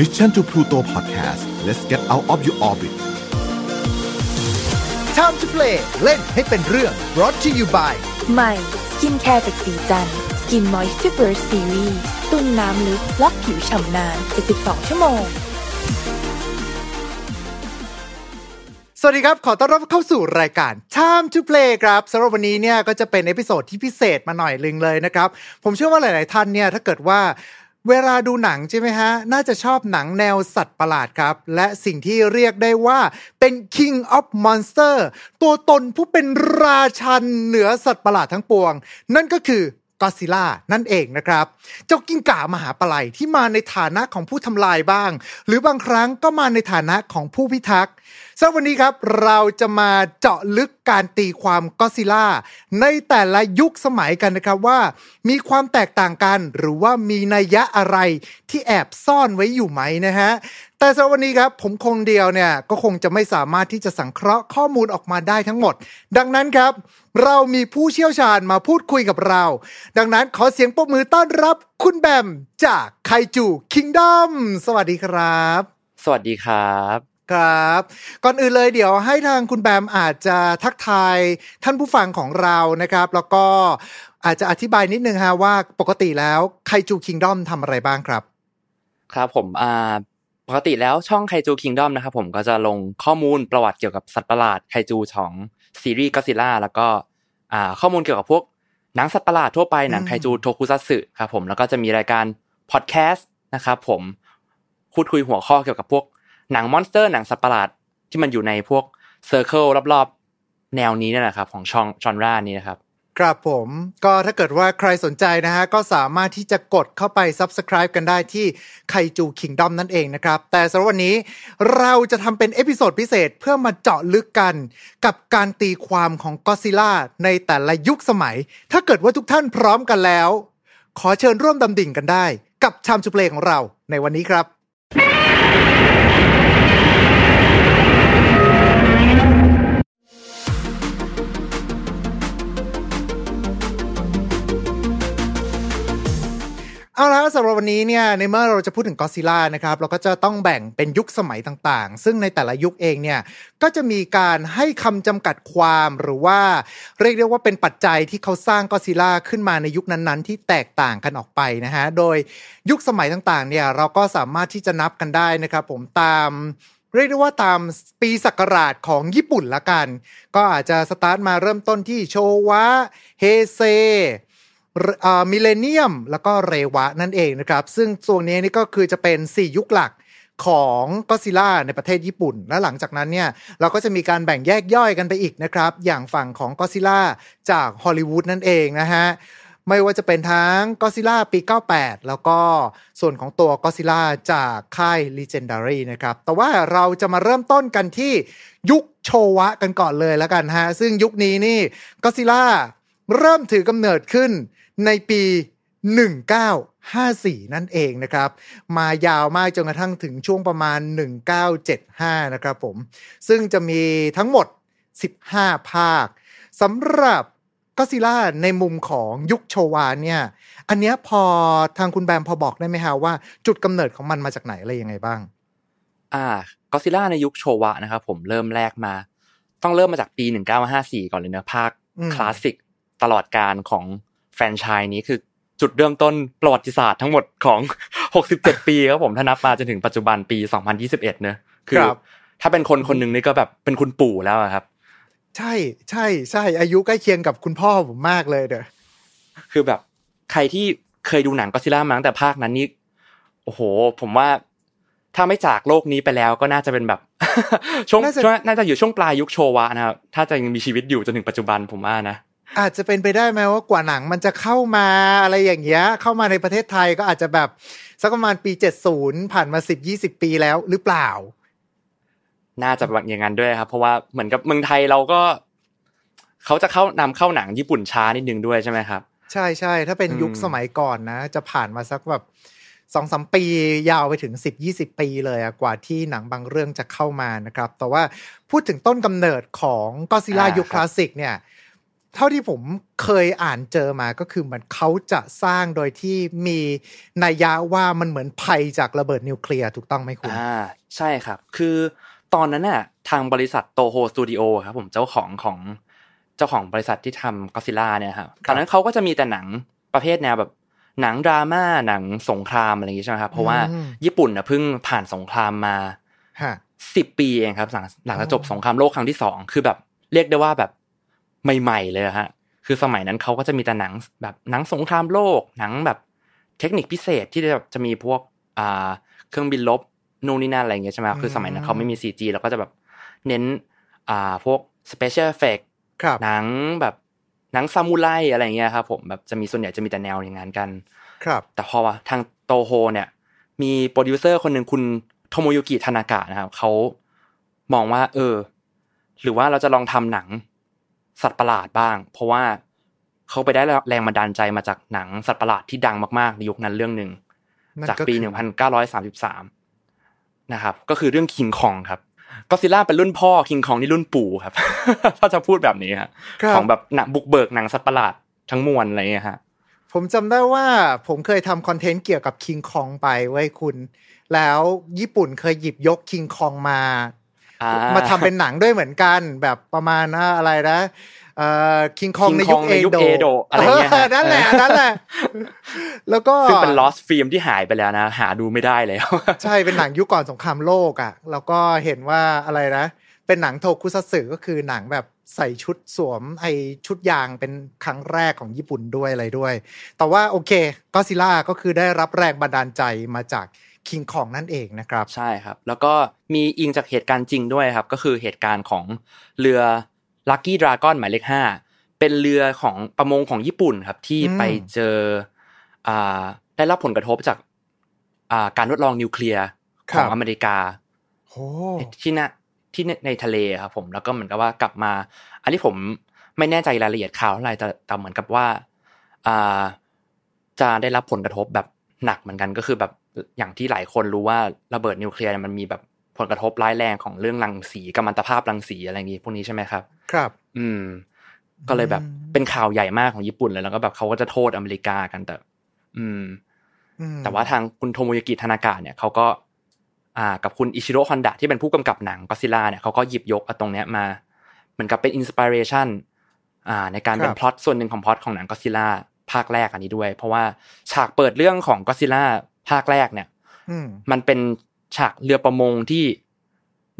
Mission to Pluto Podcast let's get out of your orbit Time to play เล่นให้เป็นเรื่อง brought to you by ใหม่ skincare จากศรีจันทร์ Skin Moisture Series ตุนน้ำลึกล็อกผิวฉ่ำนาน72ชั่วโมงสวัสดีครับ ขอต้อนรับเข้าสู่รายการ Time to Play ครับสำหรับวันนี้เนี่ยก็จะเป็น episode ที่พิเศษมาหน่อยนึงเลยนะครับ ผมเชื่อว่าหลาย ๆ ท่านเนี่ยถ้าเกิดว่า เวลาดูหนังใช่ไหมฮะ น่าจะชอบหนังแนวสัตว์ประหลาดครับ และสิ่งที่เรียกได้ว่าเป็น King of Monster ตัวตนผู้เป็นราชันเหนือสัตว์ประหลาดทั้งปวง นั่นก็คือก็ซิล่านั่นเองนะครับ เจ้ากิ้งก่ามหาปลายที่มาในฐานะของผู้ทำลายบ้าง หรือบางครั้งก็มาในฐานะของผู้พิทักษ์ สำหรับวันนี้ครับเราจะมาเจาะลึกการตีความก็ซิล่าในแต่ละยุคสมัยกันนะครับว่า มีความแตกต่างกันหรือว่ามีนัยยะอะไรที่แอบซ่อนไว้อยู่ไหมนะฮะแต่สำหรับวันนี้ครับผมคงเดียวเนี่ยก็คงจะไม่สามารถที่จะสังเคราะห์ข้อมูลออกมาได้ทั้งหมด ดังนั้นครับ เรามีผู้เชี่ยวชาญมาพูดคุยกับเรา ดังนั้นขอเสียงปรบมือต้อนรับคุณแบมจากไคจูคิงดอมสวัสดีครับ สวัสดีครับ ครับ ก่อนอื่นเลยเดี๋ยวให้ทางคุณแบมอาจจะทักทายท่านผู้ฟังของเรานะครับ แล้วก็อาจจะอธิบายนิดนึงฮะว่าปกติแล้วไคจูคิงดอมทำอะไรบ้างครับ ครับผมอ่าปกติแล้วช่องไคจูคิงดอมนะครับผมก็จะลงข้อมูลประวัติเกี่ยวกับสัตว์ประหลาดไคจูของซีรีส์ก็ซิล่าแล้วก็อ่าข้อมูลเกี่ยวกับพวกหนังสัตว์ประหลาดทั่วไปหนังอืมไคจูโทคุซัตสึครับผมแล้วก็จะมีรายการพอดแคสต์นะครับผมพูดคุยหัวข้อเกี่ยวกับพวก หนัง monster หนังสัตว์ประหลาดที่มันอยู่ในพวก circle รอบๆ แนวนี้นั่นแหละครับ ของของ genre นี้นะครับครับผมก็ถ้าเกิดว่าใครสนใจนะฮะ ก็สามารถที่จะกดเข้าไป Subscribe กันได้ที่ Kaiju Kingdom นั่นเองนะครับ แต่สำหรับวันนี้เราจะทำเป็น episode พิเศษเพื่อมาเจาะลึกกัน กับการตีความของก็ซิล่าในแต่ละยุคสมัย ถ้าเกิดว่าทุกท่านพร้อมกันแล้ว ขอเชิญร่วมดำดิ่งกันได้ กับชามจูเพลของเราในวันนี้ครับ เอาละสำหรับวันนี้เนี่ยในเมื่อเราจะพูดถึงก็ซิล่านะครับเราก็จะต้องแบ่งเป็นยุคสมัยต่างๆ ซึ่งในแต่ละยุคเองเนี่ยก็จะมีการให้คำจำกัดความหรือว่า เรียกได้ว่าเป็นปัจจัยที่เขาสร้างก็ซิล่าขึ้นมาในยุคนั้นๆ ที่แตกต่างกันออกไปนะฮะโดยยุคสมัยต่างๆเนี่ยเราก็สามารถที่จะนับกันได้นะครับ ผมตามเรียกได้ว่าตามปีศักราชของญี่ปุ่นละกัน ก็อาจจะสตาร์ทมาเริ่มต้นที่โชวะเฮเซ Millennium แล้วก็เรวะนั่นเองนะครับ ซึ่งส่วนนี้นี่ก็คือจะเป็น 4 ยุคหลักของก็ซิล่าในประเทศญี่ปุ่น และหลังจากนั้นเนี่ยเราก็จะมีการแบ่งแยกย่อยกันไปอีกนะครับ อย่างฝั่งของก็ซิล่าจากฮอลลีวูดนั่นเองนะฮะไม่ว่าจะเป็นทั้งก็ซิล่าปี 98 แล้วก็ส่วนของตัวก็ซิล่าจากค่าย Legendary นะครับ แต่ว่าเราจะมาเริ่มต้นกันที่ยุคโชวะกันก่อนเลยแล้วกันฮะ ซึ่งยุคนี้นี่ก็ซิล่าเริ่มถือกำเนิดขึ้น ในปี 1954 นั่นเองนะครับ มายาวมากจนกระทั่งถึงช่วงประมาณ 1975 นะครับผม ซึ่งจะมีทั้งหมด 15 ภาคสำหรับก็ซิล่าในมุมของยุคโชวาเนี่ย อันเนี้ยพอทางคุณแบมพอบอกได้ไหมฮะว่าจุดกำเนิดของมันมาจากไหนอะไรยังไงบ้าง อ่าก็ซิล่าในยุคโชวะนะครับผมเริ่มแรกมา ต้องเริ่มมาจากปี 1954 ก่อนเลยเนะภาคอืมคลาสสิกตลอดการของแฟรนไชส์นี้คือจุดเริ่มต้นประวัติศาสตร์ทั้งหมดของ 67 ปีครับผมถ้านับมาจนถึงปัจจุบันปี 2021 เนอะคือครับถ้าเป็นคนคนหนึ่งนี่ก็แบบเป็นคุณปู่แล้วอะครับ ใช่ใช่ใช่อายุใกล้เคียงกับคุณพ่อผมมากเลยเด้อคือแบบใครที่เคยดูหนังก็ซิล่ามาตั้งแต่ภาคนั้นนี่โอ้โห ผมว่าถ้าไม่จากโลกนี้ไปแล้วก็น่าจะเป็นแบบช่วงน่าจะช่วงน่าจะอยู่ช่วงปลายยุคโชวะนะครับถ้าจะยังมีชีวิตอยู่จนถึงปัจจุบันผมว่านะ อาจจะเป็นไปได้ไหมว่ากว่าหนังมันจะเข้ามาอะไรอย่างเงี้ย เข้ามาในประเทศไทยก็อาจจะแบบ สักประมาณปี70ผ่านมา10 20ปีแล้วหรือเปล่า น่าจะแบบอย่างนั้นด้วยครับ เพราะว่าเหมือนกับเมืองไทยเราก็ เขาจะเข้านำเข้าหนังญี่ปุ่นช้านิดนึงด้วยใช่ไหมครับ ใช่ใช่ถ้าเป็นอืมยุคสมัยก่อนนะ จะผ่านมาสักแบบสองสามปียาวไปถึงสิบยี่สิบปีเลยอะกว่าที่หนังบางเรื่องจะเข้ามานะครับ แต่ว่าพูดถึงต้นกำเนิดของก็ซิล่ายุคคลาสสิกเนี่ย เท่าที่ผมเคยอ่านเจอมาก็คือเหมือนเขาจะสร้างโดยที่มีนัยยะว่ามันเหมือนภัยจากระเบิดนิวเคลียร์ถูกต้องไหมคุณอ่าใช่ครับ คือตอนนั้นน่ะทางบริษัท Toho Studio ครับผมเจ้าของของเจ้าของบริษัทที่ทำก็ซิล่าเนี่ยครับตอนนั้นเขาก็จะมีแต่หนังประเภทแนวแบบหนังดราม่าหนังสงครามอะไรอย่างงี้ใช่ไหมครับ เพราะว่าอืมญี่ปุ่นน่ะเพิ่งผ่านสงครามมาฮะสิบปีเองครับหลังหลังจากจบสงครามโลกครั้งที่สองคือแบบเรียกได้ว่าแบบ ใหม่ๆเลยอะฮะคือสมัยนั้นเขาก็จะมีแต่หนังแบบหนังสงครามโลกหนังแบบเทคนิคพิเศษที่แบบจะมีพวกอ่าเครื่องบินลบนู่นนี่นั่นอะไรอย่างเงี้ยใช่ไหมครับคือสมัยนั้นเขาไม่มี CG แล้วก็จะแบบเน้นอ่าพวก special effect ครับหนังแบบหนังซามูไรอะไรอย่างเงี้ยครับผมแบบจะมีส่วนใหญ่จะมีแต่แนวอย่างนั้นกัน ครับ แต่พอว่าทางโตโฮเนี่ย มีโปรดิวเซอร์คนหนึ่งคุณโทโมยุกิทานากะนะครับเขามองว่า เออ หรือว่าเราจะลองทำหนัง สัตว์ประหลาดบ้าง เพราะว่าเขาไปได้แรงบันดาลใจมาจากหนังสัตว์ประหลาดที่ดังมากๆในยุคนั้นเรื่องหนึ่งนั่นจากก็ปีคือ1933 นะครับ ก็คือเรื่องคิงคองครับก็อดซิล่าเป็นรุ่นพ่อคิงคองนี่รุ่นปู่ครับ ถ้าจะพูดแบบนี้ฮะครับของแบบหนังบุกเบิกหนังสัตว์ประหลาดทั้งมวลอะไรอย่างเงี้ยฮะผมจำได้ว่าผมเคยทำคอนเทนต์เกี่ยวกับคิงคองไปไว้ยคุณ แล้วญี่ปุ่นเคยหยิบยกคิงคองมาอ่ มาทำเป็นหนังด้วยเหมือนกัน แบบประมาณว่าอะไรนะเอ่อคิงคอง King ในยุค Kong เอในยุคโดเอโดะอะไรเงี้ยฮะนั่นแหละนั่นแหละ แล้วก็ซึ่งเป็น lost film ที่หายไปแล้วนะ หาดูไม่ได้แล้ว ใช่เป็นหนังยุคก่อนสงครามโลกอะ แล้วก็เห็นว่าอะไรนะ เป็นหนังโทคุซัตสึก็คือหนังแบบใส่ชุดสวมไอชุดยางเป็นครั้งแรกของญี่ปุ่นด้วยอะไรด้วย แต่ว่าโอเคก็ซิล่าก็คือได้รับแรงบันดาลใจมาจาก คิงคองนั่นเองนะครับ ใช่ครับ แล้วก็มีอิงจากเหตุการณ์จริงด้วยครับ ก็คือเหตุการณ์ของเรือ Lucky Dragon หมายเลขห้าเป็นเรือของประมงของญี่ปุ่นครับ ที่อืมไปเจออ่าได้รับผลกระทบจากอ่าการทดลองนิวเคลียร์ของอเมริกาโอ้ที่น่ะที่ในในทะเลครับผมแล้วก็เหมือนกับว่ากลับมา อันนี้ผมไม่แน่ใจรายละเอียดข่าวเท่าไหร่แต่แต่เหมือนกับว่าอ่าจะได้รับผลกระทบแบบหนักเหมือนกันก็คือแบบ อย่างที่หลายคนรู้ว่าระเบิดนิวเคลียร์เนี่ยมันมีแบบผลกระทบร้ายแรงของเรื่องรังสีกัมมันตภาพรังสีอะไรอย่างงี้พวกนี้ใช่ไหมครับ ครับ อืม ก็เลยแบบอืมเป็นข่าวใหญ่มากของญี่ปุ่นเลยแล้วก็แบบเขาก็จะโทษอเมริกากันแต่ อืมอืมแต่ว่าทางคุณโทโมยุกิทานากะเนี่ยเขาก็ อ่า กับคุณอิชิโร่ฮอนดะที่เป็นผู้กำกับหนังก็อดซิล่าเนี่ยเขาก็หยิบยกเอาตรงเนี้ยมาเหมือนกับเป็น inspiration อ่า ในการเป็นพล็อตส่วนหนึ่งของพล็อตของหนังก็อดซิล่าภาคแรกอันนี้ด้วย เพราะว่าฉากเปิดเรื่องของก็อดซิล่า ภาคแรกเนี่ยอืมมันเป็นฉากเรือประมงที่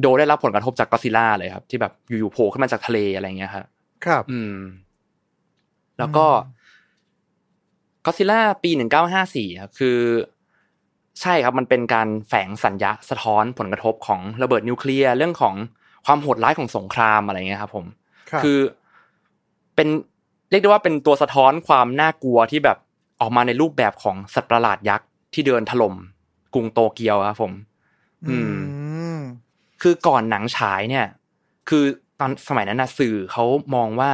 โดนได้รับผลกระทบจากก็อดซิล่าเลยครับ ที่แบบอยู่ๆโผล่ขึ้นมาจากทะเลอะไรเงี้ยครับครับ อืม แล้วก็อืมก็ซิล่าปีหนึ่งเก้าห้าสี่ครับคือ ใช่ครับมันเป็นการแฝงสัญญาสะท้อนผลกระทบของระเบิดนิวเคลียร์เรื่องของความโหดร้ายของสงครามอะไรเงี้ยครับ ผมครับคือเป็นเรียกได้ว่าเป็นตัวสะท้อนความน่ากลัวที่แบบออกมาในรูปแบบของสัตว์ประหลาดยักษ์ ที่เดินถล่มกรุงโตเกียวครับผม อืมมคือก่อนหนังฉายเนี่ย คือตอนสมัยนั้นนะสื่อเขามองว่า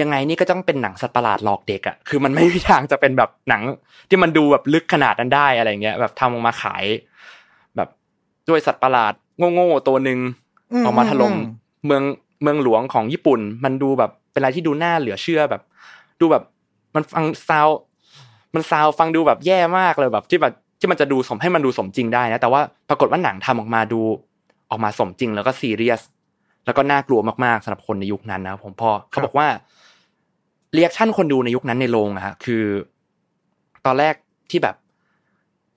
ยังไงนี่ก็ต้องเป็นหนังสัตว์ประหลาดหลอกเด็กอะ่ะคือมันไม่มีทางจะเป็นแบบหนัง ที่มันดูแบบลึกขนาดนั้นได้อะไรเงี้ย แบบทำออกมาขาย แบบด้วยสัตว์ประหลาดโง่ๆตัวหนึ่งอืมออกมาถล่มอืมเมืองเมืองหลวงของญี่ปุ่น มันดูแบบเป็นอะไรที่ดูน่าเหลือเชื่อแบบ ดูแบบมันฟังซาว มันซาวฟังดูแบบแย่มากเลยแบบที่แบบที่มันจะดูสมให้มันดูสมจริงได้นะแต่ว่าปรากฏว่าหนังทำออกมาดูออกมาสมจริง แล้วก็ซีเรียส แล้วก็น่ากลัวมากๆสำหรับคนในยุคนั้นนะครับผมพอเขาบอกว่าเรียกชั่นคนดูในยุคนั้นในโรงอะฮะคือ ตอนแรกที่แบบ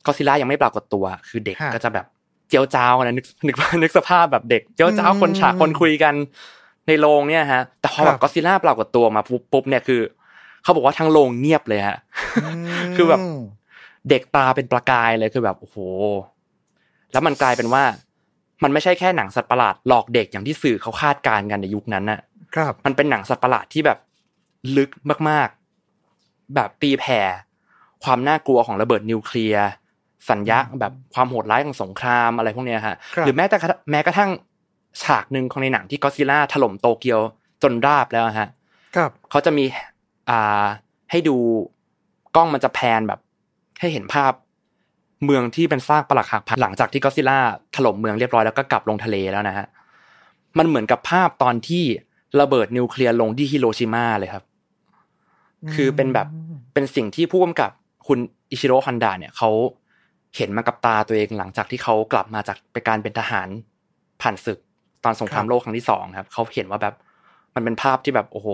ก็ซิล่ายังไม่ปรากฏตัว คือเด็กฮะก็จะแบบเจียวจ้าวกันนะนึกนึกนึกสภาพแบบเด็กเจียวจ้าวคนฉากอืมคนคุยกันในโรงเนี่ยฮะ แต่พอแบครับบก็ซิล่าปรากฏตัวมาปุ๊บปุ๊บเนี่ยคือ เขาบอกว่าทั้งโรงเงียบเลยฮะมคือแบบเด็กตาเป็นประกายเลยคือแบบโอ้โห แล้วมันกลายเป็นว่า มันไม่ใช่แค่หนังสัตว์ประหลาดหลอกเด็กอย่างที่สื่อเขาคาดการณ์กันในยุคนั้นน่ะ ครับ มันเป็นหนังสัตว์ประหลาดที่แบบลึกมากๆ แบบตีแผ่ความน่ากลัวของระเบิดนิวเคลียร์สัญญาแบบความโหดร้ายของสงครามอะไรพวกเนี้ยฮะครับหรือแม้แต่กระทั่งแม้กระทั่งฉากหนึ่งของในหนังที่ก็อดซิลล่าถล่มโตเกียวจนราบแล้วฮะ ครับเขาจะมี อ่าให้ดูกล้องมันจะ pan แบบ ให้เห็นภาพ เมืองที่เป็นซากปรักหักพังหลังจากที่ก็อดซิล่าถล่มเมืองเรียบร้อยแล้วก็กลับลงทะเลแล้วนะฮะมันเหมือนกับภาพตอนที่ระเบิดนิวเคลียร์ลงที่ฮิโรชิมาเลยครับ คือเป็นแบบเป็นสิ่งที่ผู้กำกับคุณอิชิโร่ฮอนดาเนี่ยเขาเห็นมากับตาตัวเองหลังจากที่เขากลับมาจากไปการเป็นทหารผ่านศึกตอนสงครามโลกครั้งที่สองครับเขาเห็นว่าแบบมันเป็นภาพที่แบบโอ้โห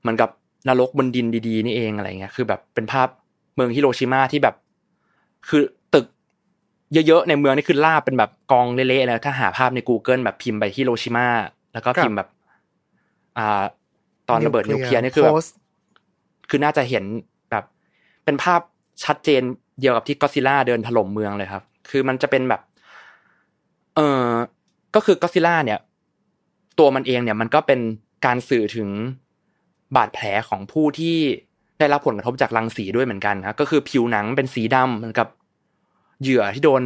เหมือนกับ นรกบนดินดีๆ นี่เองอะไรเงี้ยคือแบบเป็นภาพเมืองฮิโรชิมาที่แบบ คือตึกเยอะๆในเมืองนี่คือลาบเป็นแบบกองเละๆแล้วถ้าหาภาพใน Google แบบพิมพ์ไปฮิโรชิมาแล้วก็พิมพ์แบบ อ่า ตอนระเบิดนิวเคลียร์นี่คือแบบ Post คือน่าจะเห็นแบบเป็นภาพชัดเจนเดียวกับที่ก็ซิล่าเดินถล่มเมืองเลยครับ คือมันจะเป็นแบบ เออก็คือก็ซิล่าเนี่ย ตัวมันเองเนี่ยมันก็เป็นการสื่อถึง บาดแผลของผู้ที่ได้รับผลกระทบจากรังสีด้วยเหมือนกันครับก็คือผิวหนังเป็นสีดำเหมือนกับเหยื่อที่โดน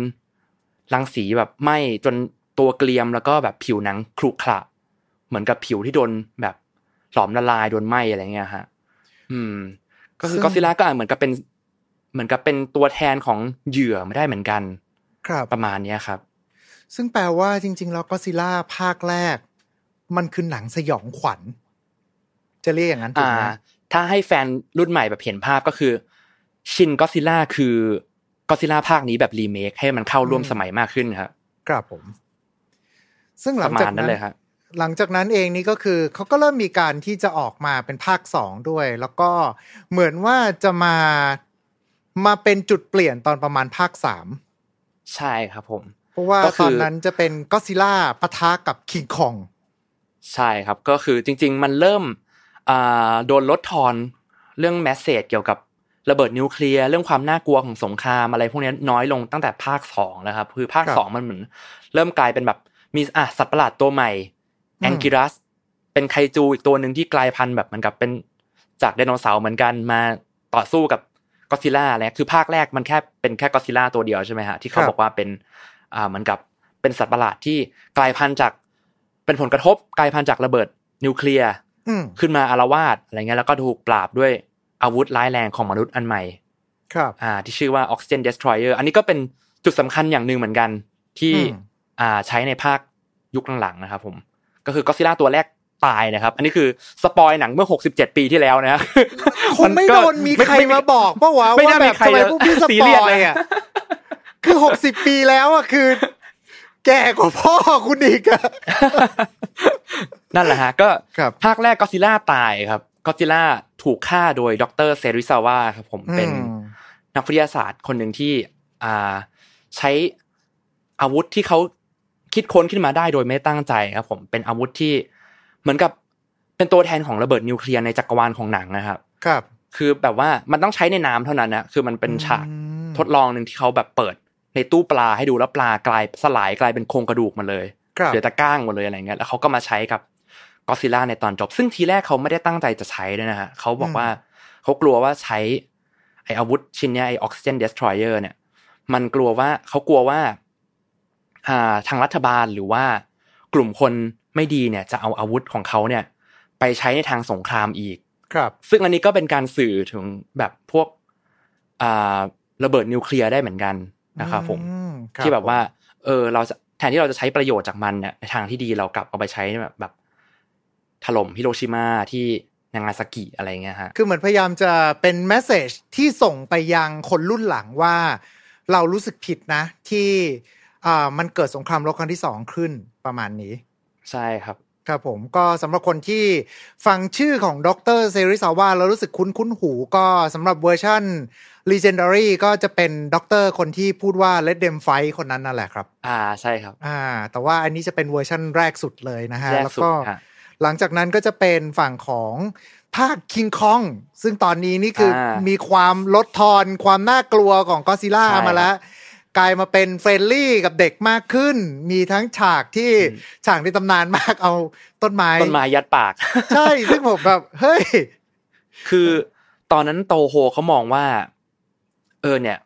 รังสีแบบไหม้จนตัวเกลียมแล้วก็แบบผิวหนังครุขระเหมือนกับผิวที่โดนแบบหลอมละลายโดนไหม้อะไรเงี้ยฮะ อืม ก็คือซึ่งก็ซิล่าก็อาจเหมือนกับเป็น เหมือนกับเป็นตัวแทนของเหยื่อไม่ได้เหมือนกัน ครับประมาณเนี้ยครับ ซึ่งแปลว่าจริง ๆ แล้วก็ซิล่าภาคแรก มันคือหนังสยองขวัญ จะเรียกอย่างนั้นถูกอ่าไหมถ้าให้แฟนรุ่นใหม่แบบเห็นภาพก็คือชินก็ซิล่าคือก็ซิล่าภาคนี้แบบรีเมคให้มันเข้าร่วมสมัยมากขึ้นครับครับผม ซึ่งหปลังระมาจากณนั้นั้นนเลยครับหลังจากนั้นเองนี่ก็คือเขาก็เริ่มมีการที่จะออกมาเป็นภาคสองด้วย แล้วก็เหมือนว่าจะมามาเป็นจุดเปลี่ยนตอนประมาณภาคสามใช่ครับผม เพราะว่าก็คือตอนนั้นจะเป็นก็ซิล่าปะทะกับคิงคอง ใช่ครับก็คือจริง ๆ มันเริ่มอ่า โดนลดทอนเรื่องแมสเซจเกี่ยวกับระเบิดนิวเคลียร์เรื่องความน่ากลัวของสงครามอะไรพวกนี้น้อยลงตั้งแต่ภาคสองแล้วครับ คือภาคครับสองมันเหมือน เริ่มกลายเป็นแบบมีอะสัตว์ประหลาดตัวใหม่อืมแองกิรัสเป็นไคจูอีกตัวหนึ่งที่กลายพันธุ์แบบเหมือนกับเป็นจากไดโนเสาร์เหมือนกันมาต่อสู้กับก็อดซิลล่าอะไรคือภาคแรกมันแค่เป็นแค่ก็อดซิลล่าตัวเดียวใช่ไหมฮะที่เขาบอกว่าเป็นอ่าเหมือนกับเป็นสัตว์ประหลาดที่กลายพันธุ์จากเป็นผลกระทบกลายพันธุ์จากระเบิดนิวเคลียร์อืม ขึ้นมาอารวาสอะไรเงี้ยแล้วก็ถูกปราบด้วยอาวุธร้ายแรงของมนุษย์อันใหม่ ครับ อ่า ที่ชื่อว่า Oxygen Destroyer อันนี้ก็เป็นจุดสำคัญอย่างหนึ่งเหมือนกัน ที่อืมอ่าใช้ในภาคยุคหลังๆนะครับผม ก็คือก็ซิล่าตัวแรกตายนะครับ อันนี้คือสปอยหนังเมื่อ 67 ปีที่แล้วนะคงไม่โดนมีใครมาบอกปะวะไม่ว่าน่าแบมีบใครทำไมจะพวกพี่สซีปเรียสอยนะอะคือหกสิบปีแล้วอะคือ แก่กว่าพ่อคุณอีกอะ นั่นแหละฮะ ก็ครับภาคแรกก็ซิล่าตายครับก็ซิล่าถูกฆ่าโดยดรเซริซาวะครับผมเป็นอืมนักวิทยาศาสตร์คนหนึ่งที่อ่าใช้อาวุธที่เขาคิดค้นขึ้นมาได้โดยไม่ตั้งใจครับผมเป็นอาวุธที่เหมือนกับเป็นตัวแทนของระเบิดนิวเคลียร์ในจักรวาลของหนังนะครับ ครับ คือแบบว่ามันต้องใช้ในน้ำเท่านั้นนะคือมันเป็นฉากอืมทดลองหนึ่งที่เขาแบบเปิดในตู้ปลาให้ดูแล้วปลากลายสลายกลายเป็นโครงกระดูกหมาเลยครับ เหลือแต่ก้างหมดเลยอะไรเงี้ยแล้วเขาก็มาใช้กับก็ซิล่าในตอนจบ ซึ่งทีแรกเขาไม่ได้ตั้งใจจะใช้ด้วยนะฮะเขาบอกว่าเขากลัวว่าใช้ไออาวุธชิ้นเนี้ยไอออกซิเจนเดสทรอยเออร์เนี่ย มันกลัวว่าเขากลัวว่าอ่าทางรัฐบาลหรือว่ากลุ่มคนไม่ดีเนี่ย จะเอาอาวุธของเขาเนี่ย ไปใช้ในทางสงครามอีก ครับ ซึ่งอันนี้ก็เป็นการสื่อถึงแบบพวกอ่าระเบิดนิวเคลียร์ได้เหมือนกันนะครับผมอืครัที่แบบว่า เออเราจะ แทนที่เราจะใช้ประโยชน์จากมันเนี่ยในทางที่ดีเรากลับเอาไปใช้แบบแบบถล่มฮิโรชิมาที่นางาซากิอะไรเงี้ยฮะ คือเหมือนพยายามจะเป็น message ที่ส่งไปยังคนรุ่นหลังว่า เรารู้สึกผิดนะ ที่อ่ามันเกิดสงครามโลกครั้งที่สองขึ้นประมาณนี้ ใช่ครับครับผมก็สำหรับคนที่ฟังชื่อของดรเซริซาวาแล้วรู้สึกคุ้นคุ้นๆหูก็สำหรับเวอร์ชัน Legendary ก็จะเป็นด็อกเตอร์คนที่พูดว่า Let them fight คนนั้นนั่นแหละครับ อ่าใช่ครับ อ่า แต่ว่าอันนี้จะเป็นเวอร์ชั่นแรกสุดเลยนะฮะแรกแล้วสุดก็ฮะหลังจากนั้นก็จะเป็นฝั่งของภาคคิงคอง ซึ่งตอนนี้นี่คืออามีความลดทอนความน่ากลัวของก็อดซิล่าใช่มาแล้วกลายมาเป็น friendly กับเด็กมากขึ้น มีทั้งฉากที่อืมฉากในตำนานมากเอาต้นไม้ต้นไม้ยัดปาก ใช่ ซึ่งผมแบบ เฮ้ย คือตอนนั้นโตโฮเขามองว่าเออเนี่ย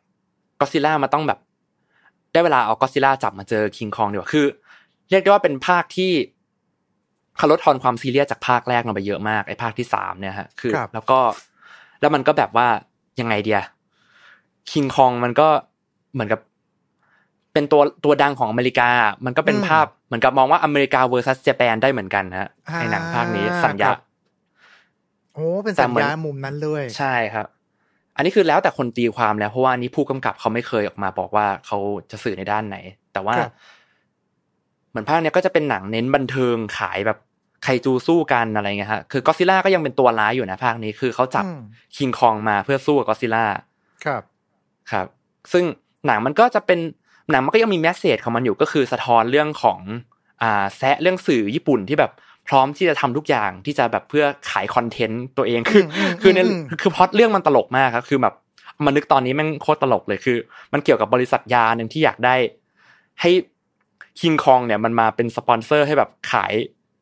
ก็อดซิล่ามาต้องแบบ ได้เวลาเอาก็อดซิล่าจับมาเจอคิงคองดีกว่าคือ เรียกได้ว่าเป็นภาคที่เขาลดทอนความซีเรียสจากภาคแรกลงไปเยอะมากไอ้ภาคที่สามเนี่ยฮะคือครับแล้วก็ แล้วมันก็แบบว่ายังไงเดียคิงคองมันก็เหมือนกับเป็นตัวตัวดังของอเมริกา มันก็เป็นอืมภาพเหมือนกับมองว่าอเมริกา versus Japan ได้เหมือนกันนะฮะอ่าในหนังภาคนี้สัญญาครับโอ้ เป็นแต่สัญเหมือนญามุมนั้นเลย ใช่ครับ อันนี้คือแล้วแต่คนตีความแล้ว เพราะว่าอันนี้ผู้กำกับเขาไม่เคยออกมาบอกว่าเขาจะสื่อในด้านไหน แต่ว่าครับเหมือนภาคเนี้ยก็จะเป็นหนังเน้นบันเทิงขายแบบไคจูสู้กันอะไรเงี้ยฮะคือก็ซิล่าก็ยังเป็นตัวร้ายอยู่นะภาคนี้คือเขาจับอืมคิงคองมาเพื่อสู้กับก็ซิล่าครับครับ ซึ่งหนังมันก็จะเป็นหนังมันก็ยังมีแมสเซจของมันอยู่ก็คือสะท้อนเรื่องของ อ่าแซะเรื่องสื่อญี่ปุ่นที่แบบ พร้อมที่จะทำทุกอย่างที่จะแบบเพื่อขายคอนเทนต์ตัวเองคืออมคือในอืมคือพล็อตเรื่องมันตลกมากครับคือแบบมานึกตอนนี้แม่งโคตรตลกเลยคือ มันเกี่ยวกับบริษัทยาหนึ่งที่อยากได้ ให้คิงคองเนี่ยมันมาเป็นสปอนเซอร์ให้แบบขาย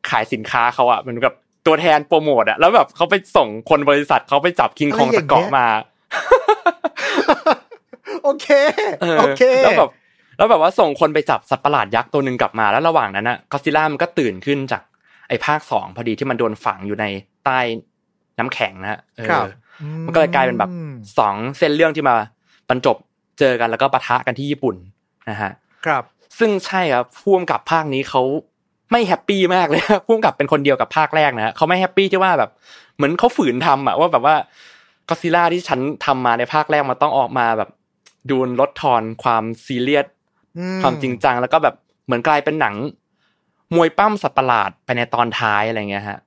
ขายสินค้าเขาอะเหมือนกับตัวแทนโปรโมทอะแล้วแบบเขาไปส่งคนบริษัทเขาไปจับคิงคองอะไรอจากย่างเงี้ยเกาะมาโอเคเออโอเคแล้วแบบแล้วแบบว่าส่งคนไปจับสัตว์ประหลาดยักษ์ตัวหนึ่งกลับมาแล้วระหว่างนั้นนะก็อดซิล่ามันก็ตื่นขึ้นจาก ไอ้ภาคสองพอดีที่มันโดนฝังอยู่ในใต้น้ำแข็งนะฮะเออครับมันก็เลยกลายเป็นแบบอืมสองเส้นเรื่องที่มาบรรจบเจอกันแล้วก็ปะทะกันที่ญี่ปุ่นนะฮะครับ ซึ่งใช่ครับผู้กำกับภาคนี้เขาไม่ happy มากเลยผู้กำกับเป็นคนเดียวกับภาคแรกนะฮะเขาไม่ happy ที่ว่าแบบ เหมือนเขาฝืนทำอะว่าแบบว่าก็อดซิล่าที่ฉันทำมาในภาคแรกมันต้องออกมาแบบดูลดทอนความซีเรียสอืความจริงจัง แล้วก็แบบเหมือนกลายเป็นหนัง มวยปล้ำสัตว์ประหลาดไปในตอนท้ายอะไรเงี้ยฮะ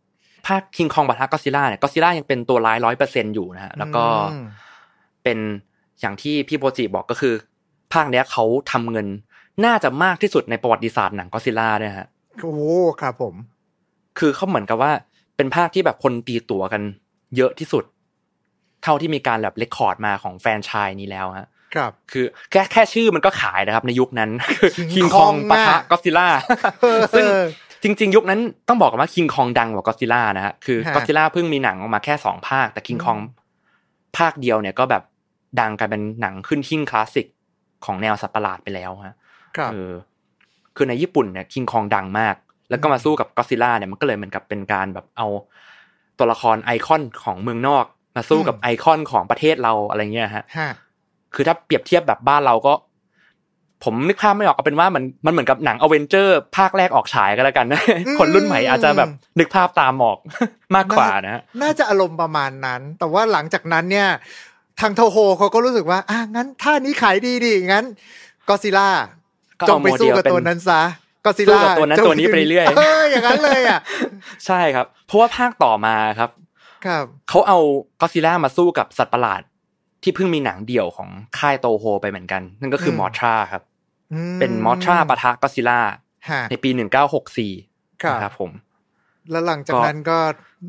ภาคคิงคองปะทะก็อดซิล่าเนี่ยก็อดซิล่ายังเป็นตัวร้ายร้อยเปอร์เซ็นอยู่นะฮะแล้วก็อืมเป็นอย่างที่พี่โปรจิบอกก็คือ ภาคเนี้ยเขาทำเงิน น่าจะมากที่สุดในประวัติศาสตร์หนังก็อดซิล่าด้วยฮะโอ้ครับผม คือเขาเหมือนกับว่าเป็นภาคที่แบบคนตีตั๋วกัน เยอะที่สุด เท่าที่มีการแบบ record มาของแฟรนไชส์นี้แล้วฮะ ครับ คือแค่แค่ชื่อมันก็ขายนะครับ ในยุคนั้นคือ King คิงคอง Kong ปะทะอะก็ซิล่าเออซึ่งจริง ๆ ยุคนั้นต้องบอกกันว่าคิงคองดังกว่าก็อดซิล่านะฮะคือฮะก็อดซิล่าเพิ่งมีหนังออกมาแค่สองภาค แต่คิงคองภาคเดียวเนี่ยก็แบบดังกลายเป็นหนังขึ้นหิ้งคลาสสิกของแนวสัตว์ประหลาดไปแล้วฮะครับเออคือในญี่ปุ่นเนี่ยคิงคองดังมาก แล้วก็มาสู้กับก็อดซิล่าเนี่ยมันก็เลยเหมือนกับเป็นการแบบเอาตัวละครไอคอนของเมืองนอก มาสู้กับอืมไอคอนของประเทศเราอะไรเงี้ยฮะฮะ คือถ้าเปรียบเทียบแบบบ้านเราก็ ผมนึกภาพไม่ออกเอาเป็นว่ามันมันเหมือนกับหนังอเวนเจอร์ ภาคแรกออกฉายก็แล้วกันนะคนรุ่นใหม่อาจจะแบบนึกภาพตามออกมากกว่านะฮะน่าจะอารมณ์ประมาณนั้น แต่ว่าหลังจากนั้นเนี่ย ทางโทโฮเขาก็รู้สึกว่าอะงั้นท่านี้ขายดีดิงั้นก็ซิล่าก็จเอางไปสู้กับโมเดลเป็นตัวนั้นซะก็ซิสู้ล่ากับตัวนั้นตัวนี้ไปเรื่อยเอออย่างนั้นเลยอะใช่ครับ เพราะว่าภาคต่อมาครับ ครับเขาเอาก็ซิล่ามาสู้กับสัตว์ประหลาด ที่เพิ่งมีหนังเดี่ยวของค่ายโตโฮไปเหมือนกัน นั่นก็คืออมมอทราครับอืมเป็นมอทราปะทะก็ซิล่าฮะในปีหนึ่งเก้าหกสี่ครับนะครับผม แล้วหลังจากนั้นก็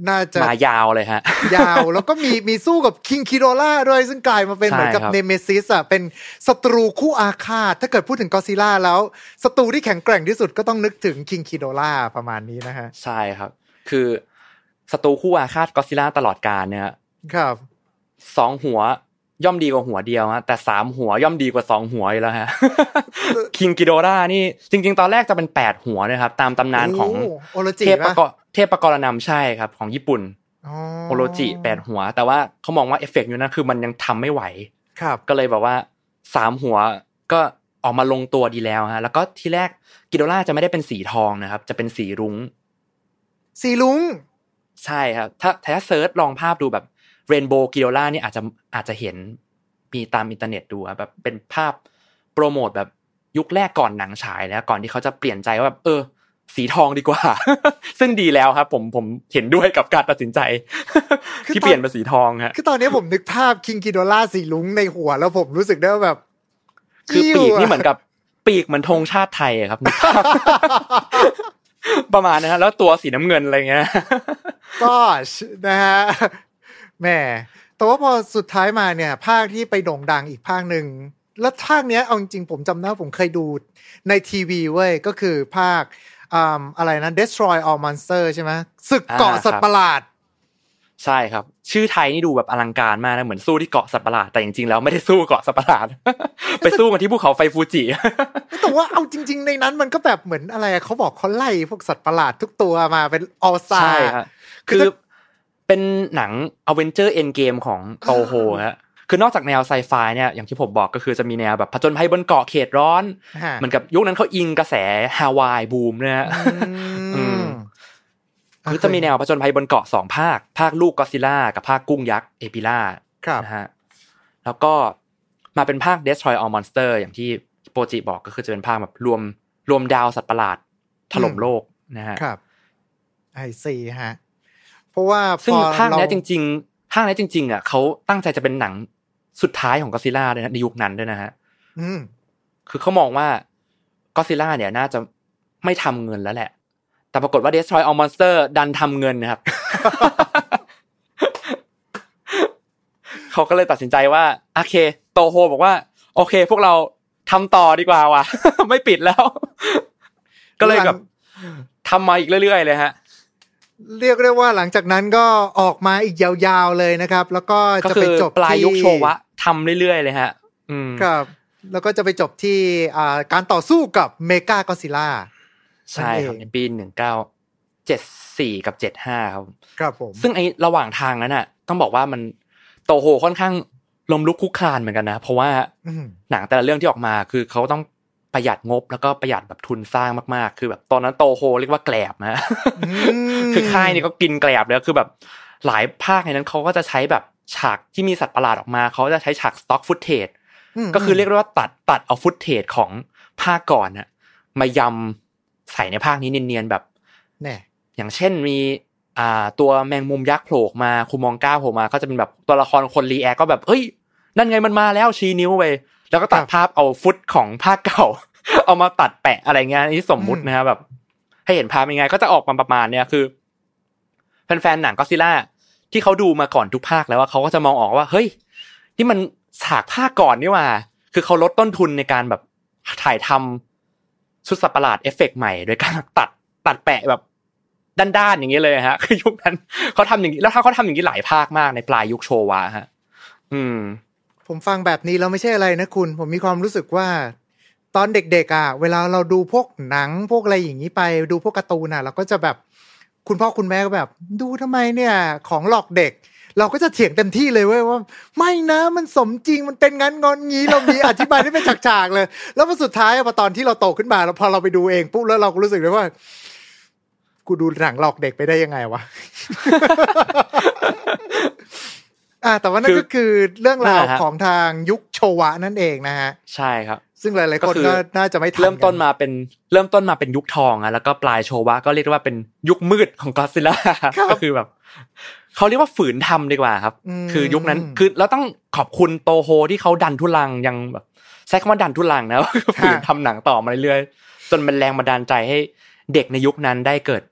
น่าจะมายาวเลยฮะ ยาวแล้วก็มีมีสู้กับคิงคิโดล่าด้วยซึ่งกลายมาเป็นใช่เหมือนกับครับ nemesis อะเป็นศัตรูคู่อาฆาต ถ้าเกิดพูดถึงกอซิล่าแล้วศัตรูที่แข็งแกร่งที่สุดก็ต้องนึกถึงคิงคิโดล่าประมาณนี้นะฮะ ใช่ครับ คือศัตรูคู่อาฆาตก็ซิล่าตลอดกาลเนี่ยครับสองหัว ย่อมดีกว่าหัวเดียวฮะแต่สามหัวย่อมดีกว่าสองหัวอยู่แล้วฮะคิงกิโดรานี่จริง ๆ ตอนแรกจะเป็นแปดหัวนะครับ ตามตำนานของโโอโรจิเทพปปะกรเทพปกรณัมใช่ครับ ของญี่ปุ่นอ๋อโอโรจิแปดหัว แต่ว่าเขามองว่าเอฟเฟกต์อยู่นั้นคือมันยังทำไม่ไหว ครับ ก็เลยแบบว่าสามหัวก็ออกมาลงตัวดีแล้วฮะ แล้วก็ที่แรกกิโดล่าจะไม่ได้เป็นสีทองนะครับ จะเป็นสีรุ้ง สีรุ้งใช่ครับ ถ้าถ้า search ลองภาพดูแบบ rainbow กิโดล่านี่อาจจะอาจจะเห็นมีตามอินเทอร์เน็ตดูอะแบบเป็นภาพโปรโมทแบบยุคแรกก่อนหนังฉายแล้วก่อนที่เขาจะเปลี่ยนใจว่าแบบเออ สีทองดีกว่า ซึ่งดีแล้วครับ ผมผมเห็นด้วยกับการตัดสินใจคือที่ตอนเปลี่ยนเป็นสีทองฮะคือตอนนี้ผมนึกภาพคิงคิโดล่าสีลุงในหัว แล้วผมรู้สึกได้ว่าแบบ คือปีกยิ้วะนี่เหมือนกับปีกเหมือนธงชาติไทยอะครับนึกภาพประมาณนะฮะแล้วตัวสีน้ำเงินอะไรเงี้ยก็นะฮะ แหมแต่ว่าพอสุดท้ายมาเนี่ย ภาคที่ไปโด่งดังอีกภาคหนึ่งแล้วภาคเนี้ยเอาจริงๆผมจำได้ว่าผมเคยดูในทีวีเว้ย ก็คือภาคอ่าอะไรนะ Destroy All Monster ใช่ไหมศึกเกาะอ่าสัตครัว์บประหลาด ใช่ครับ ชื่อไทยนี่ดูแบบอลังการมากนะเหมือนสู้ที่เกาะสัตว์ประหลาดแต่จริงๆแล้วไม่ได้สู้เกาะสัตว์ประหลาด ไปสู้กันที่ภูเขาไฟฟูจิแต่ว่าเอาจริง ๆ ในนั้นมันก็แบบเหมือนอะไรอะเขาบอกเขาไล่พวกสัตว์ประหลาดทุกตัวมาเป็นออลซาใช่ ครับคืคืออถ้าเป็นหนัง a v e n g e r Endgame ของโตโฮฮะคือคือนอกจากแนวไซไฟเนี่ยอย่างที่ผมบอกก็คือจะมีแนวแบบผจญภัยบนเกาะเขตร้อนฮะเหมือนกับยุคนั้นเขาอิงกระแสฮาวายบูมเนี่ยอืมมคือจะมีแนวผจญภัยบนเกาะสองภาค ภาคลูกก็อดซิลล่ากับภาคกุ้งยักษ์เอบิร่าครับนะฮะแล้วก็มาเป็นภาค Destroy All Monster อย่างที่โปรจิบอกก็คือจะเป็นภาคแบบรวมรวมดาวสัตว์ประหลาดถล่มโลกนะฮะครับไอซีฮะ เพราะว่าซึ่งพอภาคเนี้ยเรจริง ๆ ภาคเนี้ยจริง ๆ อะเขาตั้งใจจะเป็นหนังสุดท้ายของก็อดซิลล่าเลยนะในยุคนั้นด้วยนะฮะอืมคือเขามองว่าก็อดซิลล่าเนี่ยน่าจะไม่ทำเงินแล้วแหละ แต่ปรากฏว่า Destroy All Monster ดันทำเงินนะครับ เขาก็เลยตัดสินใจว่า โอเค โตโฮบอกว่า โอเค พวกเราทำต่อดีกว่าว่ะ ไม่ปิดแล้ว ก็เลยแบบทำมาอีกเรื่อยๆเลยฮะ เรียกได้ว่าหลังจากนั้นก็ออกมาอีกยาวๆเลยนะครับ แล้วก็ก็จะคืไปอจบปลายที่ยุคโชวะทำเรื่อยๆเลยฮะ อืมครับ แล้วก็จะไปจบที่อ่าการต่อสู้กับเมกากอซิล่าใช่ครับนั่นเองในปีหนึ่งเก้าเจ็ดสี่กับเจ็ดห้าครับครับผมซึ่งไอ้ระหว่างทางนั้นน่ะ ต้องบอกว่ามันโตโฮค่อนข้างลมลุกคุกคลานเหมือนกันนะ เพราะว่าอืมหนังแต่ละเรื่องที่ออกมาคือเขาต้อง ประหยัดงบแล้วก็ประหยัดแบบทุนสร้างมากๆ คือแบบตอนนั้นโตโฮเรียกว่าแกลบนะมคือค่ายนี่ก็กินแกลบเลยคือแบบหลายภาคในนั้นเขาก็จะใช้แบบฉากที่มีสัตว์ประหลาดออกมาเขาจะใช้ฉาก stock footage ก็คือเรียกได้ว่าตัดตัดเอา footage ของภาคก่อนน่ะมายำใส่ในภาคนี้เนียนๆแบบแน่อย่างเช่นมีอ่าตัวแมงมุมยักษ์โผล่ออกมาคูมองก้าโผล่มาก็จะเป็นแบบตัวละครคน react ก็แบบเฮ้ย นั่นไงมันมาแล้วชี้นิ้วไป แล้วก็ตัดภาพเอาฟุตของภาคเก่า เอามาตัดแปะอะไรเงี้ยอันนี่สมมุตินะฮะแบบ ให้เห็นภาพยังไงก็จะออกมาประมาณเนี้ยคือแฟนๆหนังก็ซิล่าที่เขาดูมาก่อนทุกภาคแล้วว่าเขาก็จะมองออกว่า เฮ้ยนี่มันฉากภาคก่อนนี่หว่า คือเขาลดต้นทุนในการแบบถ่ายทำชุดสัตว์ประหลาดเอฟเฟกต์ใหม่โดยการตัดตัดแปะแบบด้านๆอย่างเงี้ยเลยฮะ คือยุคนั้นเขาทำอย่างนี้แล้วถ้าเขาทำอย่างนี้หลายภาคมากในปลายยุคโชวะฮะ อืม ผมฟังแบบนี้แล้วไม่ใช่อะไรนะคุณ ผมมีความรู้สึกว่า ตอนเด็กๆอะ เวลาเราดูพวกหนังพวกอะไรอย่างนี้ไปดูพวกการ์ตูนอะ เราก็จะแบบคุณพ่อคุณแม่ก็แบบ ดูทำไมเนี่ย ของหลอกเด็ก เราก็จะเถียงเต็มที่เลยเว้ยว่า ไม่นะมันสมจริงมันเป็นงั้นงอนงี้เรามีอธิบายได้เป็นฉากๆเลย แล้วพอสุดท้ายพอตอนที่เราโตขึ้นมาแล้วพอเราไปดูเองปุ๊บแล้วเราก็รู้สึกเลยว่า กูดูหนังหลอกเด็กไปได้ยังไงวะ อ่าแต่ว่านั่นก็คือเรื่องราวนั่นแหละฮะของทางยุคโชวะนั่นเองนะฮะใช่ครับ ซึ่งหลายๆคนก็คือก็น่าจะไม่ทันเริ่มต้นกัมาเป็นเริ่มต้นมาเป็นยุคทองอะแล้วก็ปลายโชวะก็เรียกได้ว่าเป็นยุคมืดของกอซิล่าครับก็คือแบบเขาเรียกว่าฝืนทำดีกว่าครับอืมคือยุคนั้นคือเราต้องขอบคุณโตโฮที่เขาดันทุรังยังแบบใช้คำว่าดันทุรังนะฝืนทำหนังต่อมาเรื่อยๆจนเป็นแรงบันดาลใจให้เด็กในยุคนั้นได้เกิด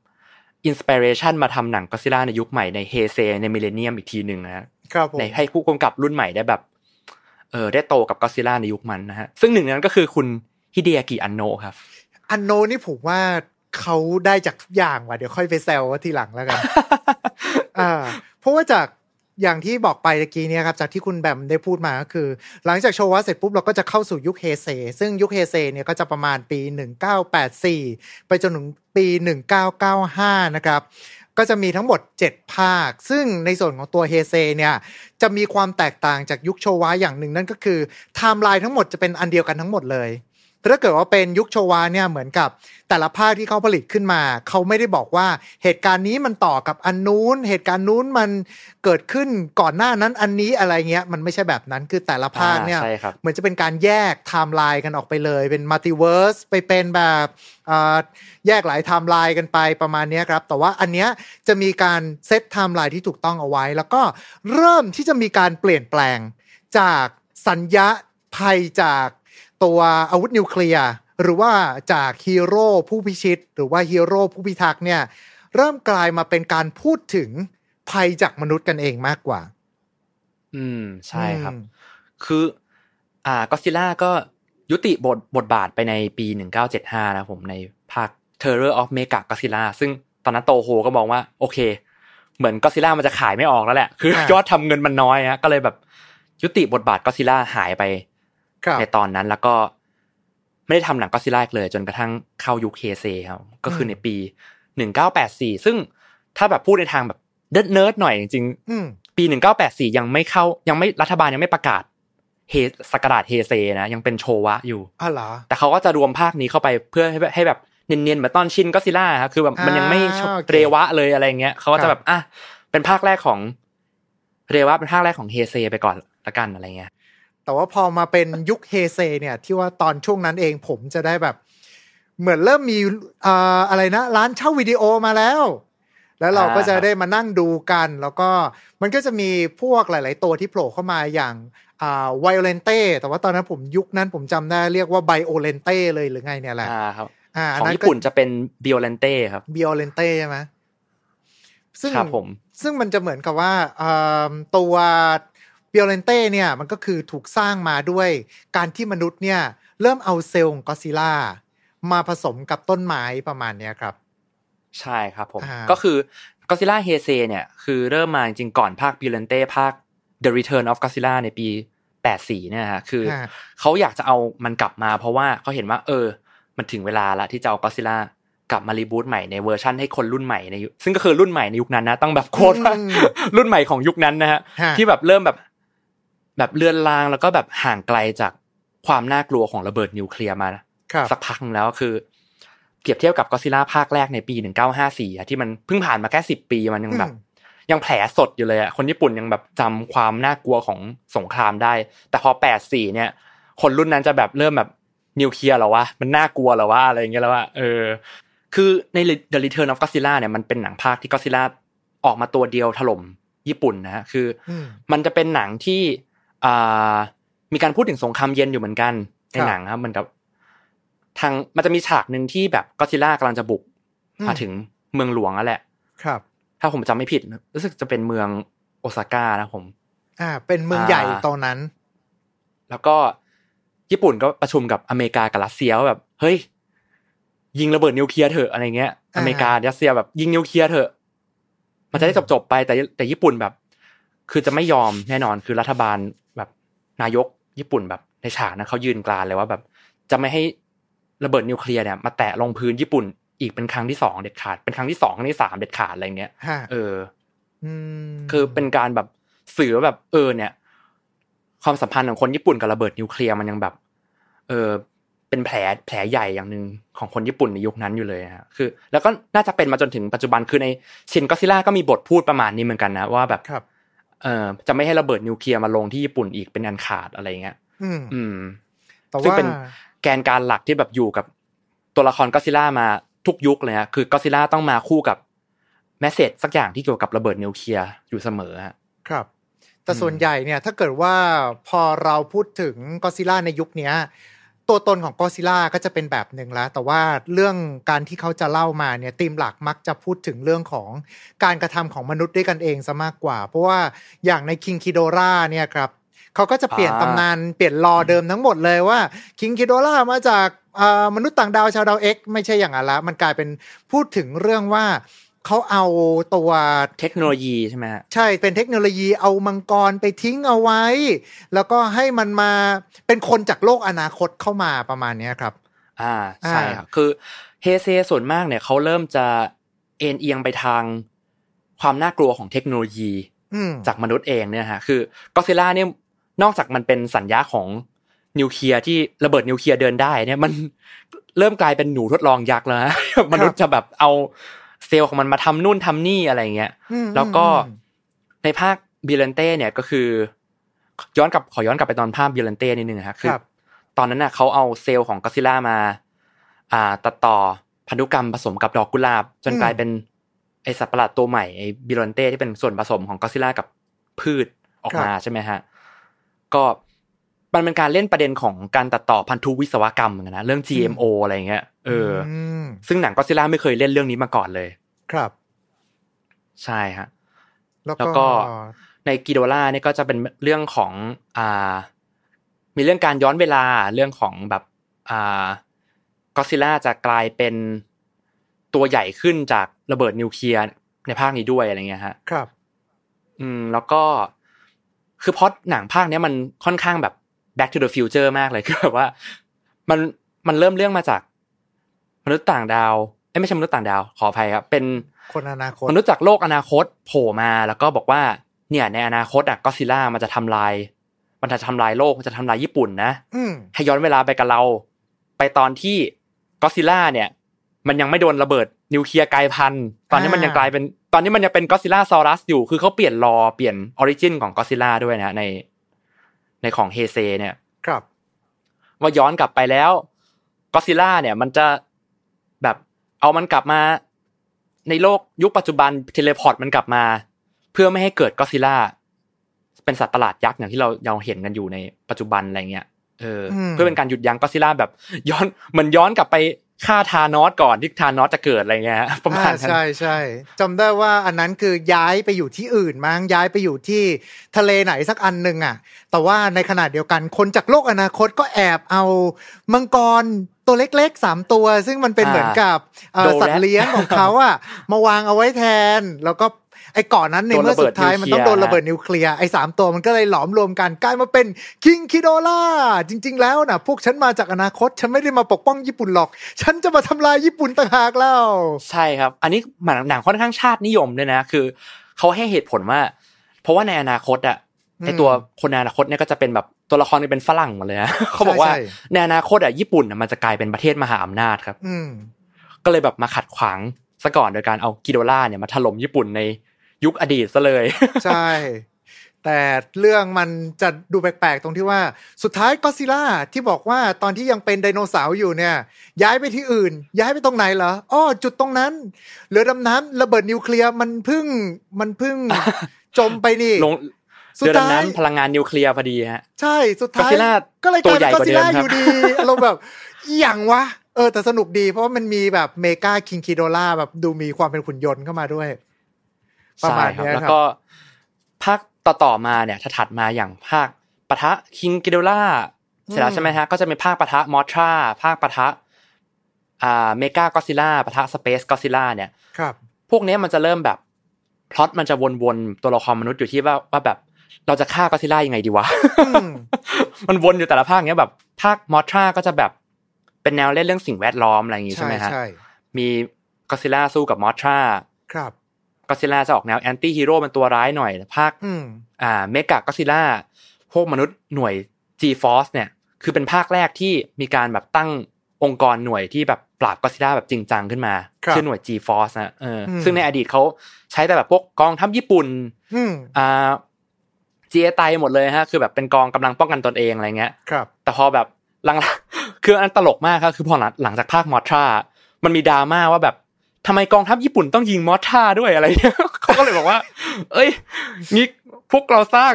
inspiration มาทำหนังก็ซิล่าในยุคใหม่ในเฮเซในมิเลเนียมอีกทีหนึ่งนะฮะครับผม ในให้ผู้กำกับรุ่นใหม่ได้แบบเออได้โตกับก็ซิล่าในยุคมันนะฮะ ซึ่งหนึ่งในนั้นก็คือคุณฮิเดอากิอันโนะครับ อันโนนี่ผมว่าเขาได้จากทุกอย่างว่ะเดี๋ยวค่อยไปแซวว่าทีหลังแล้วกันอ่าเพราะว่าจากอย่างที่บอกไปตะกี้เนี่ยครับจากที่คุณแบมได้พูดมาก็คือ หลังจากโชวะเสร็จปุ๊บเราก็จะเข้าสู่ยุคเฮเซซึ่งยุคเฮเซเนี่ยก็จะประมาณปี 1984 ไปจนถึงปี 1995 นะครับ ก็จะมีทั้งหมด 7 ภาค ซึ่งในส่วนของตัวเฮเซเนี่ยจะมีความแตกต่างจากยุคโชวะอย่างหนึ่งนั่นก็คือไทม์ไลน์ทั้งหมดจะเป็นอันเดียวกันทั้งหมดเลย แต่ถ้าเกิดว่าเป็นยุคโชวาเนี่ยเหมือนกับแต่ละภาคที่เขาผลิตขึ้นมา เขาไม่ได้บอกว่าเหตุการณ์นี้มันต่อกับอันนู้น เหตุการณ์นู้นมันเกิดขึ้นก่อนหน้านั้นอันนี้อะไรเงี้ยมันไม่ใช่แบบนั้นคือแต่ละภาคเนี่ยอ่าใช่ครับเหมือนจะเป็นการแยกไทม์ไลน์กันออกไปเลย เป็น multiverse ไปเป็นแบบอ่าแยกหลายไทม์ไลน์กันไปประมาณเนี้ยครับ แต่ว่าอันเนี้ยจะมีการเซตไทม์ไลน์ที่ถูกต้องเอาไว้ แล้วก็เริ่มที่จะมีการเปลี่ยนแปลงจากสัญญาภัยจาก ตัวอาวุธนิวเคลียร์หรือว่าจากฮีโร่ผู้พิชิต หรือว่าฮีโร่ผู้พิทักษ์เนี่ยเริ่มกลายมาเป็นการพูดถึงภัยจากมนุษย์กันเองมากกว่า อืมใช่ครับอืมคือ อ่าก็ซิล่าก็ยุติบทบทบาทไปในปีหนึ่งเก้าเจ็ดห้านะผมในภาค Terror of Mechagodzilla ซึ่งตอนนั้นโตโฮก็มองว่า โอเค เหมือนก็ซิล่ามันจะขายไม่ออกแล้วแหละ คืออ่ายอดทำเงินมันน้อยฮะก็เลยแบบยุติบทบาทก็ซิล่าหายไปครับ ในตอนนั้นแล้วก็ไม่ได้ทำหนังก็ซิล่าอีกเลย จนกระทั่งเข้ายุคเฮเซครับก็คือในปีหนึ่งเก้าแปดสี่ซึ่งถ้าแบบพูดในทางแบบเนิร์ดๆหน่อยจริงอืมๆปีปีหนึ่งเก้าแปดสี่ยังไม่เข้ายังไม่รัฐบาลยังไม่ประกาศศักราชเฮเซนะยังเป็นโชวะอยู่อ๋อเหรอแต่เขาก็จะรวมภาคนี้เข้าไปเพื่อให้แบบให้แบบเนียนๆเหมือนตอนชินก็ซิล่าครับคือแบบมันยังไม่อ่าโอเคเรวะเลยอะไรเงี้ยเขาก็ครัจะบแบบอะเป็นภาคแรกของเรวะเป็นภาคแรกของเฮเซไปก่อนละกันอะไรเงี้ย แต่ว่าพอมาเป็นยุคเฮเซเนี่ย ที่ว่าตอนช่วงนั้นเองผมจะได้แบบ เหมือนเริ่มมีอ่าอะไรนะ ร้านเช่าวิดีโอมาแล้ว แล้วเราก็จะได้มานั่งดูกัน แล้วก็มันก็จะมีพวกหลาย ๆ ตัวที่โผล่เข้ามาอย่างอ่าไวโอเลนเต้แต่ว่าตอนนั้นผมยุคนั้นผมจำได้เรียกว่าไบโอเลนเต้เลยหรือไงเนี่ยแหละอ่าครับอ่าของญี่ปุ่นจะเป็นบิโอเลนเต้ครับบิโอเลนเต้ใช่ไหมซึ่งครับผมซึ่งมันจะเหมือนกับว่าเอิ่มตัว บิโอเลนเต้เนี่ยมันก็คือถูกสร้างมาด้วย การที่มนุษย์เนี่ยเริ่มเอาเซลล์ของก็อดซิลล่ามาผสมกับต้นไม้ประมาณเนี้ยครับ ใช่ครับผมอ่าก็คือ Godzilla เฮเซ เนี่ยคือเริ่มมาจริงๆก่อนภาคบิโอเลนเต้ภาค The Return of Godzilla ในปี 84 เนี่ยฮะคือฮะเขาอยากจะเอามันกลับมาเพราะว่าเขาเห็นว่า เออ มันถึงเวลาละที่จะเอาก็ซิล่ากลับมา reboot ใหม่ในเวอร์ชันให้คนรุ่นใหม่ในยุคซึ่งก็คือรุ่นใหม่ในยุคนั้นนะต้องแบบโคตรว่าอืมรุ่นใหม่ของยุคนั้นนะฮะฮะที่แบบเริ่มแบบ แบบเลือนลางแล้วก็แบบห่างไกลจากความน่ากลัวของระเบิดนิวเคลียร์มาครับสักพักหนึงแล้วคือเปรียบเทียบกับก็ซิล่าภาคแรกในปี1954อะที่มันเพิ่งผ่านมาแค่สิบปีมันยังแบบอืมยังแผลสดอยู่เลยอะคนญี่ปุ่นยังแบบจำความน่ากลัวของสงครามได้ แต่พอ84เนี่ย คนรุ่นนั้นจะแบบเริ่มแบบนิวเคลียร์เหรอวะมันน่ากลัวเหรอวะอะไรอย่างเงี้ยแล้วว่าเออ คือใน The Return of Godzilla เนี่ยมันเป็นหนังภาคที่ Godzilla ออกมาตัวเดียวถล่มญี่ปุ่นนะฮะคืออมมันจะเป็นหนังที่อ่า มีการพูดถึงสงครามเย็นอยู่เหมือนกันในครับหนังครับเหมือนกับ ทางมันจะมีฉากหนึ่งที่แบบก็ซิล่ากำลังจะบุกอืมมาถึงเมืองหลวงแล้วแหละ ครับ ถ้าผมจำไม่ผิด รู้สึกจะเป็นเมืองโอซาก้านะผม อ่า เป็นเมืองอ่าใหญ่ตอนนั้น แล้วก็ญี่ปุ่นก็ประชุมกับอเมริกากับรัสเซียว่าแบบ เฮ้ย ยิงระเบิดนิวเคลียร์เถอะอะไรเงี้ยอ่าอเมริการัสเซียแบบยิงนิวเคลียร์เถอะ มันจะได้จบจบๆไปแต่แต่ญี่ปุ่นแบบ คือจะไม่ยอมแน่นอนคือรัฐบาลแบบ นายกญี่ปุ่นแบบในฉากนั้นเขายืนกรานเลยว่าแบบ จะไม่ให้ระเบิดนิวเคลียร์เนี่ยมาแตะลงพื้นญี่ปุ่นอีกเป็นครั้งที่สองเด็ดขาด เป็นครั้งที่สองครั้งที่สามเด็ดขาดอะไรเงี้ยฮะเอออืมคือเป็นการแบบสื่อว่าแบบเออเนี่ย ความสัมพันธ์ของคนญี่ปุ่นกับระเบิดนิวเคลียร์มันยังแบบ เออเป็นแผลแผลใหญ่อย่างหนึ่งของคนญี่ปุ่นในยุคนั้นอยู่เลยฮะคือ แล้วก็น่าจะเป็นมาจนถึงปัจจุบันคือในชินก็ซิล่าก็มีบทพูดประมาณนี้เหมือนกันนะว่าแบบครับ เออจะไม่ให้ระเบิดนิวเคลียร์มาลงที่ญี่ปุ่นอีกเป็นอันขาดอะไรเงี้ยอืมอืมแต่ซึ่งว่าเป็นแกนการหลักที่แบบอยู่กับตัวละครก็ซิล่ามาทุกยุคเลยฮะคือก็ซิล่าต้องมาคู่กับแมสเซจสักอย่างที่เกี่ยวกับระเบิดนิวเคลียร์อยู่เสมอฮะครับ แต่อืมส่วนใหญ่เนี่ยถ้าเกิดว่าพอเราพูดถึงก็ซิล่าในยุคเนี้ย ตัวตนของก็ซิล่าก็จะเป็นแบบหนึ่งแล้ว แต่ว่าเรื่องการที่เขาจะเล่ามาเนี่ยธีมหลักมักจะพูดถึงเรื่องของการกระทำของมนุษย์ด้วยกันเองซะมากกว่า เพราะว่าอย่างในคิงคิโดราเนี่ยครับเขาก็จะเปลี่ยนอ่าตำนานเปลี่ยน lore เดิมทั้งหมดเลยว่าคิงคิโดรามาจากอ่ามนุษย์ต่างดาวชาวดาวเอ็กไม่ใช่อย่างนั้นละมันกลายเป็นพูดถึงเรื่องว่า เขาเอาตัวเทคโนโลยีใช่ไหมฮะใช่เป็นเทคโนโลยีเอามังกรไปทิ้งเอาไว้ แล้วก็ให้มันมาเป็นคนจากโลกอนาคตเข้ามาประมาณเนี้ยครับ อ่าใช่อ่าครับคือเฮเซส่วนมากเนี่ยเขาเริ่มจะเอนเอียงไปทางความน่ากลัวของเทคโนโลยีอืมจากมนุษย์เองเนี่ยฮะคือก็อดซิลล่าเนี่ยนอกจากมันเป็นสัญญะของนิวเคลียร์ที่ระเบิดนิวเคลียร์เดินได้เนี่ยมันเริ่มกลายเป็นหนูทดลองยักษ์แล้วนะมนุษย์จะแบบเอา เซลล์ของมันมาทำนู่นทำนี่อะไรเงี้ยอืมแล้วก็อืมในภาคบิโอลันเต้เนี่ยก็คือ ย้อนกลับขอย้อนกลับไปตอนภาคบิโอลันเต้นิดนึงนะครับคือครับตอนนั้นน่ะเขาเอาเซลล์ของก็อดซิลล่ามา อ่าตัดต่อพันธุกรรมผสมกับดอกกุหลาบ จนอืมกลายเป็นไอสัตว์ประหลาดตัวใหม่ไอบิเลนเต้ที่เป็นส่วนผสมของก็ซิล่ากับพืชออกมาใช่ไหมฮะก็ มันเป็นการเล่นประเด็นของการตัดต่อพันธุวิศวกรรมเหมือนกันนะเรื่อง GMO อะไรอย่างเงี้ยเอออมซึ่งหนังก็ซิล่าไม่เคยเล่นเรื่องนี้มาก่อนเลย ครับ ใช่ฮะแล้วแล้วก็ก็ในกิโดล่าเนี่ยก็จะเป็นเรื่องของอ่า มีเรื่องการย้อนเวลาเรื่องของแบบอ่าก็ซิล่าจะกลายเป็นตัวใหญ่ขึ้นจากระเบิดนิวเคลียร์ในภาคนี้ด้วยอะไรเงี้ยฮะ ครับ อืม แล้วก็คือพล็อดหนังภาคเนี้ยมันค่อนข้างแบบ back to the future มากเลยคือแบบว่า มันมันเริ่มเรื่องมาจาก มนุษย์ต่างดาวเอ้ยไม่ใช่มนุษย์ต่างดาวขออภัยครับเป็นคนอนาคตมนุษย์จากโลกอนาคตโผล่มาแล้วก็บอกว่า เนี่ย ในอนาคตอะก็อดซิลล่ามันจะทำลาย มันจะทำลายโลกมันจะทำลายญี่ปุ่นนะอืมให้ย้อนเวลาไปกับเรา ไปตอนที่ก็อดซิลล่าเนี่ย มันยังไม่โดนระเบิดนิวเคลียร์กลายพันธุ์ตอนนี้มันยังกลายเป็น ตอนนี้มันยังเป็นก็อดซิลล่าซอรัสอยู่คือเขาเปลี่ยนรอเปลี่ยน origin ของก็อดซิลล่าด้วยนะใน ในของเฮเซเนี่ยครับว่าย้อนกลับไปแล้วก็อดซิลล่าเนี่ย มันจะแบบเอามันกลับมา ในโลกยุคปัจจุบัน teleport มันกลับมา เพื่อไม่ให้เกิดก็อดซิลล่าเป็นสัตว์ประหลาดยักษ์อย่างที่เราเราเห็นกันอยู่ในปัจจุบันอะไรเงี้ยเอออมเพื่อเป็นการหยุดยั้งก็อดซิลล่าแบบ ย้อนเหมือนย้อนกลับไป ฆ่าทานอสก่อนที่ทานอสจะเกิดอะไรเงี้ยฮะประมาณอ่านั้นใช่ใช่จำได้ว่าอันนั้นคือย้ายไปอยู่ที่อื่นมั้งย้ายไปอยู่ที่ทะเลไหนสักอันหนึ่งอะ แต่ว่าในขณะเดียวกันคนจากโลกอนาคตก็แอบเอามังกรตัวเล็กๆสามตัว ซึ่งมันเป็นอ่าเหมือนกับเอ่อโดแรดสัตว์เลี้ยงของเขาอะมาวางเอาไว้แทน แล้วก็ ไอ้ก่อนนั้นในโดนเมื่อระเบิสุดดท้ายมันต้องโดนนิวเคลียร์ระเบิดนิวเคลียร์ไอ้สามตัวมันก็เลยหลอมรวมกันกลายมาเป็นคิงคิโดล่าจริง ๆ แล้วนะพวกฉันมาจากอนาคต ฉันไม่ได้มาปกป้องญี่ปุ่นหรอก ฉันจะมาทำลายญี่ปุ่นต่างหากแล้วใช่ครับ อันนี้หนังหนังค่อนข้างชาตินิยมด้วยนะคือเขาให้เหตุผลว่า เพราะว่าในอนาคตอะอืมไอตัวคนในอนาคตเนี่ยก็จะเป็นแบบตัวละครนี่เป็นฝรั่งหมดเลยนะเขาบอกว่าใช่ในอนาคตอะญี่ปุ่นน่ะมันจะกลายเป็นประเทศมหาอำนาจครับอืมก็เลยแบบมาขัดขวางซะก่อนโดยการเอากิโดล่าเนี่ยมาถล่มญี่ปุ่นใน ยุคอดีตซะเลย ใช่ แต่เรื่องมันจะดูแปลกๆ ตรงที่ว่าสุดท้ายก็ซิล่าที่บอกว่าตอนที่ยังเป็นไดโนเสาร์อยู่เนี่ย ย้ายไปที่อื่น ย้ายไปตรงไหนเหรออ้อจุดตรงนั้นเรือดำน้ำระเบิดนิวเคลียร์มันเพึ่งมันเพึ่งจมไปนี่ลงสุดเรือท้ายดำน้ำพลังงานนิวเคลียร์พอดีฮะ ใช่สุดท้าย Godzilla ก็เลยกลายเป็นตัก็วใหญ่กว่าซิล่าเดิมครับอยู่ดีเราแบบอหย่างวะเออแต่สนุกดีเพราะว่ามันมีแบบเมกาคิงคิโดล่าแบบดูมีความเป็นขุนยนต์เข้ามาด้วย ประมาณใช่ครับเนี้ยแล้วครับก็ภาคต่อๆมาเนี่ยถ้าถัดมาอย่างภาคปะทะคิงกิโดล่าเสร็จแล้วใช่ไหมฮะก็จะเป็นภาคปะทะมอทราภาคปะทะอ่าเมกากอซิล่าปะทะสเปซกอซิล่าเนี่ยครับ พวกเนี้ยมันจะเริ่มแบบพล็อตมันจะวนๆตัวละครมนุษย์อยู่ที่ว่าว่าแบบเราจะฆ่าก็อดซิลล่ายังไงดีวะอืมมันวนอยู่แต่ละภาคเนี้ยแบบ ภาคมอทราก็จะแบบเป็นแนวเล่นเรื่องสิ่งแวดล้อมอะไรอย่างงี้ใช่ไหมฮะใช่มีก็อดซิลล่าสู้กับมอทราครับ ก็อดซิลล่าจะออกแนว anti-hero เป็นตัวร้ายหน่อยภาคอืมอ่าเมกะก็อดซิลล่าพวกมนุษย์หน่วย G-Force เนี่ย คือเป็นภาคแรกที่มีการแบบตั้งองค์กรหน่วยที่แบบปราบก็ซิล่าแบบจริงจังขึ้นมาครับชื่อหน่วย G-Force นะเอออมซึ่งในอดีตเขาใช้แต่แบบพวกกองทัพญี่ปุ่นอืมอ่าจีเอไตหมดเลยฮะ คือแบบเป็นกองกำลังป้องกันตนเองอะไรเงี้ยครับ แต่พอแบบหลังคืออันตลกมากครับคือพอหลังหลังจากภาคมอทรามันมีดราม่าว่าแบบ ทำไมกองทัพญี่ปุ่นต้องยิงมอทราด้วยอะไรเนี่ยเขาก็เลยบอกว่า เอ้ยนี่พวกเราสร้าง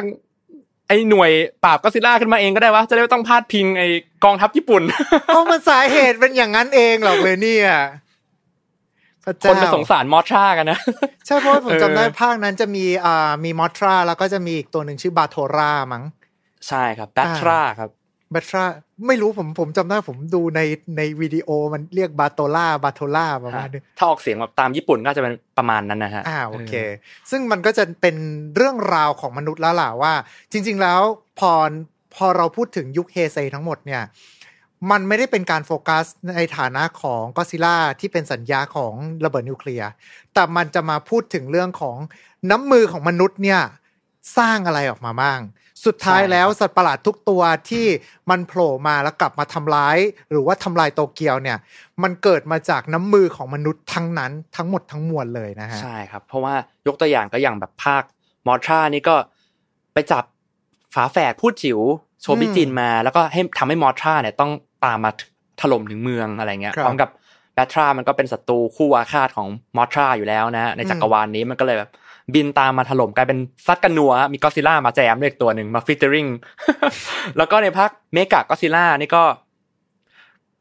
ไอ้หน่วยปราบก็อดซิลล่าขึ้นมาเองก็ได้วะจะได้ไม่ต้องพาดพิงไอ้กองทัพญี่ปุ่นเพราะมันสาเหตุเป็นอย่างนั้นเองหรอกเลยเนี่ยพระคเจ้านไปสงสารมอทรากันนะใช่เพราะว่าผมเออจำได้ภาคนั้นจะมีอ่ามีมอทราแล้วก็จะมีอีกตัวหนึ่งชื่อบาโทรามั้งใช่ครับแบทราครับ บาทราไม่รู้ผมผมจำได้ผมดูในในวิดีโอมันเรียกบาโตล่าบาโทล่าประมาณนี้ถ้าออกเสียงแบบตามญี่ปุ่นก็จะเป็นประมาณนั้นนะฮะอ่าโอเค ซึ่งมันก็จะเป็นเรื่องราวของมนุษย์แล้วล่ะว่า จริง ๆ แล้วพอพอเราพูดถึงยุคเฮเซทั้งหมดเนี่ย มันไม่ได้เป็นการโฟกัสในฐานะของก็ซิล่าที่เป็นสัญญาของระเบิดนิวเคลียร์แต่มันจะมาพูดถึงเรื่องของน้ำมือของมนุษย์เนี่ยสร้างอะไรออกมาบ้าง สุดท้ายใช่แล้วสัตว์ประหลาดทุกตัวที่มันโผล่มาแล้วกลับมาทำร้าย หรือว่าทำลายโตเกียวเนี่ย มันเกิดมาจากน้ำมือของมนุษย์ทั้งนั้นทั้งหมดทั้งมวลเลยนะฮะใช่ครับ เพราะว่ายกตัวอย่างก็อย่างแบบภาคมอทรานี่ก็ไปจับฝาแฝดภูตจิ๋วโชบิจินมา แล้วก็ให้ทำให้มอทราเนี่ยต้องตามมาถล่มถึงเมืองอะไรเงี้ยครับพร้อมกับแบทรามันก็เป็นศัตรูคู่อาฆาตของมอทราอยู่แล้วนะ ในจักรวาลนี้มันก็เลยแบบ บินตามมาถล่มกลายเป็นซัดกันนัว มีก็อดซิลล่ามาแจมด้วยอีกตัวหนึ่งมา featuring แล้วก็ในภาคเมกะก็อดซิลล่านี่ก็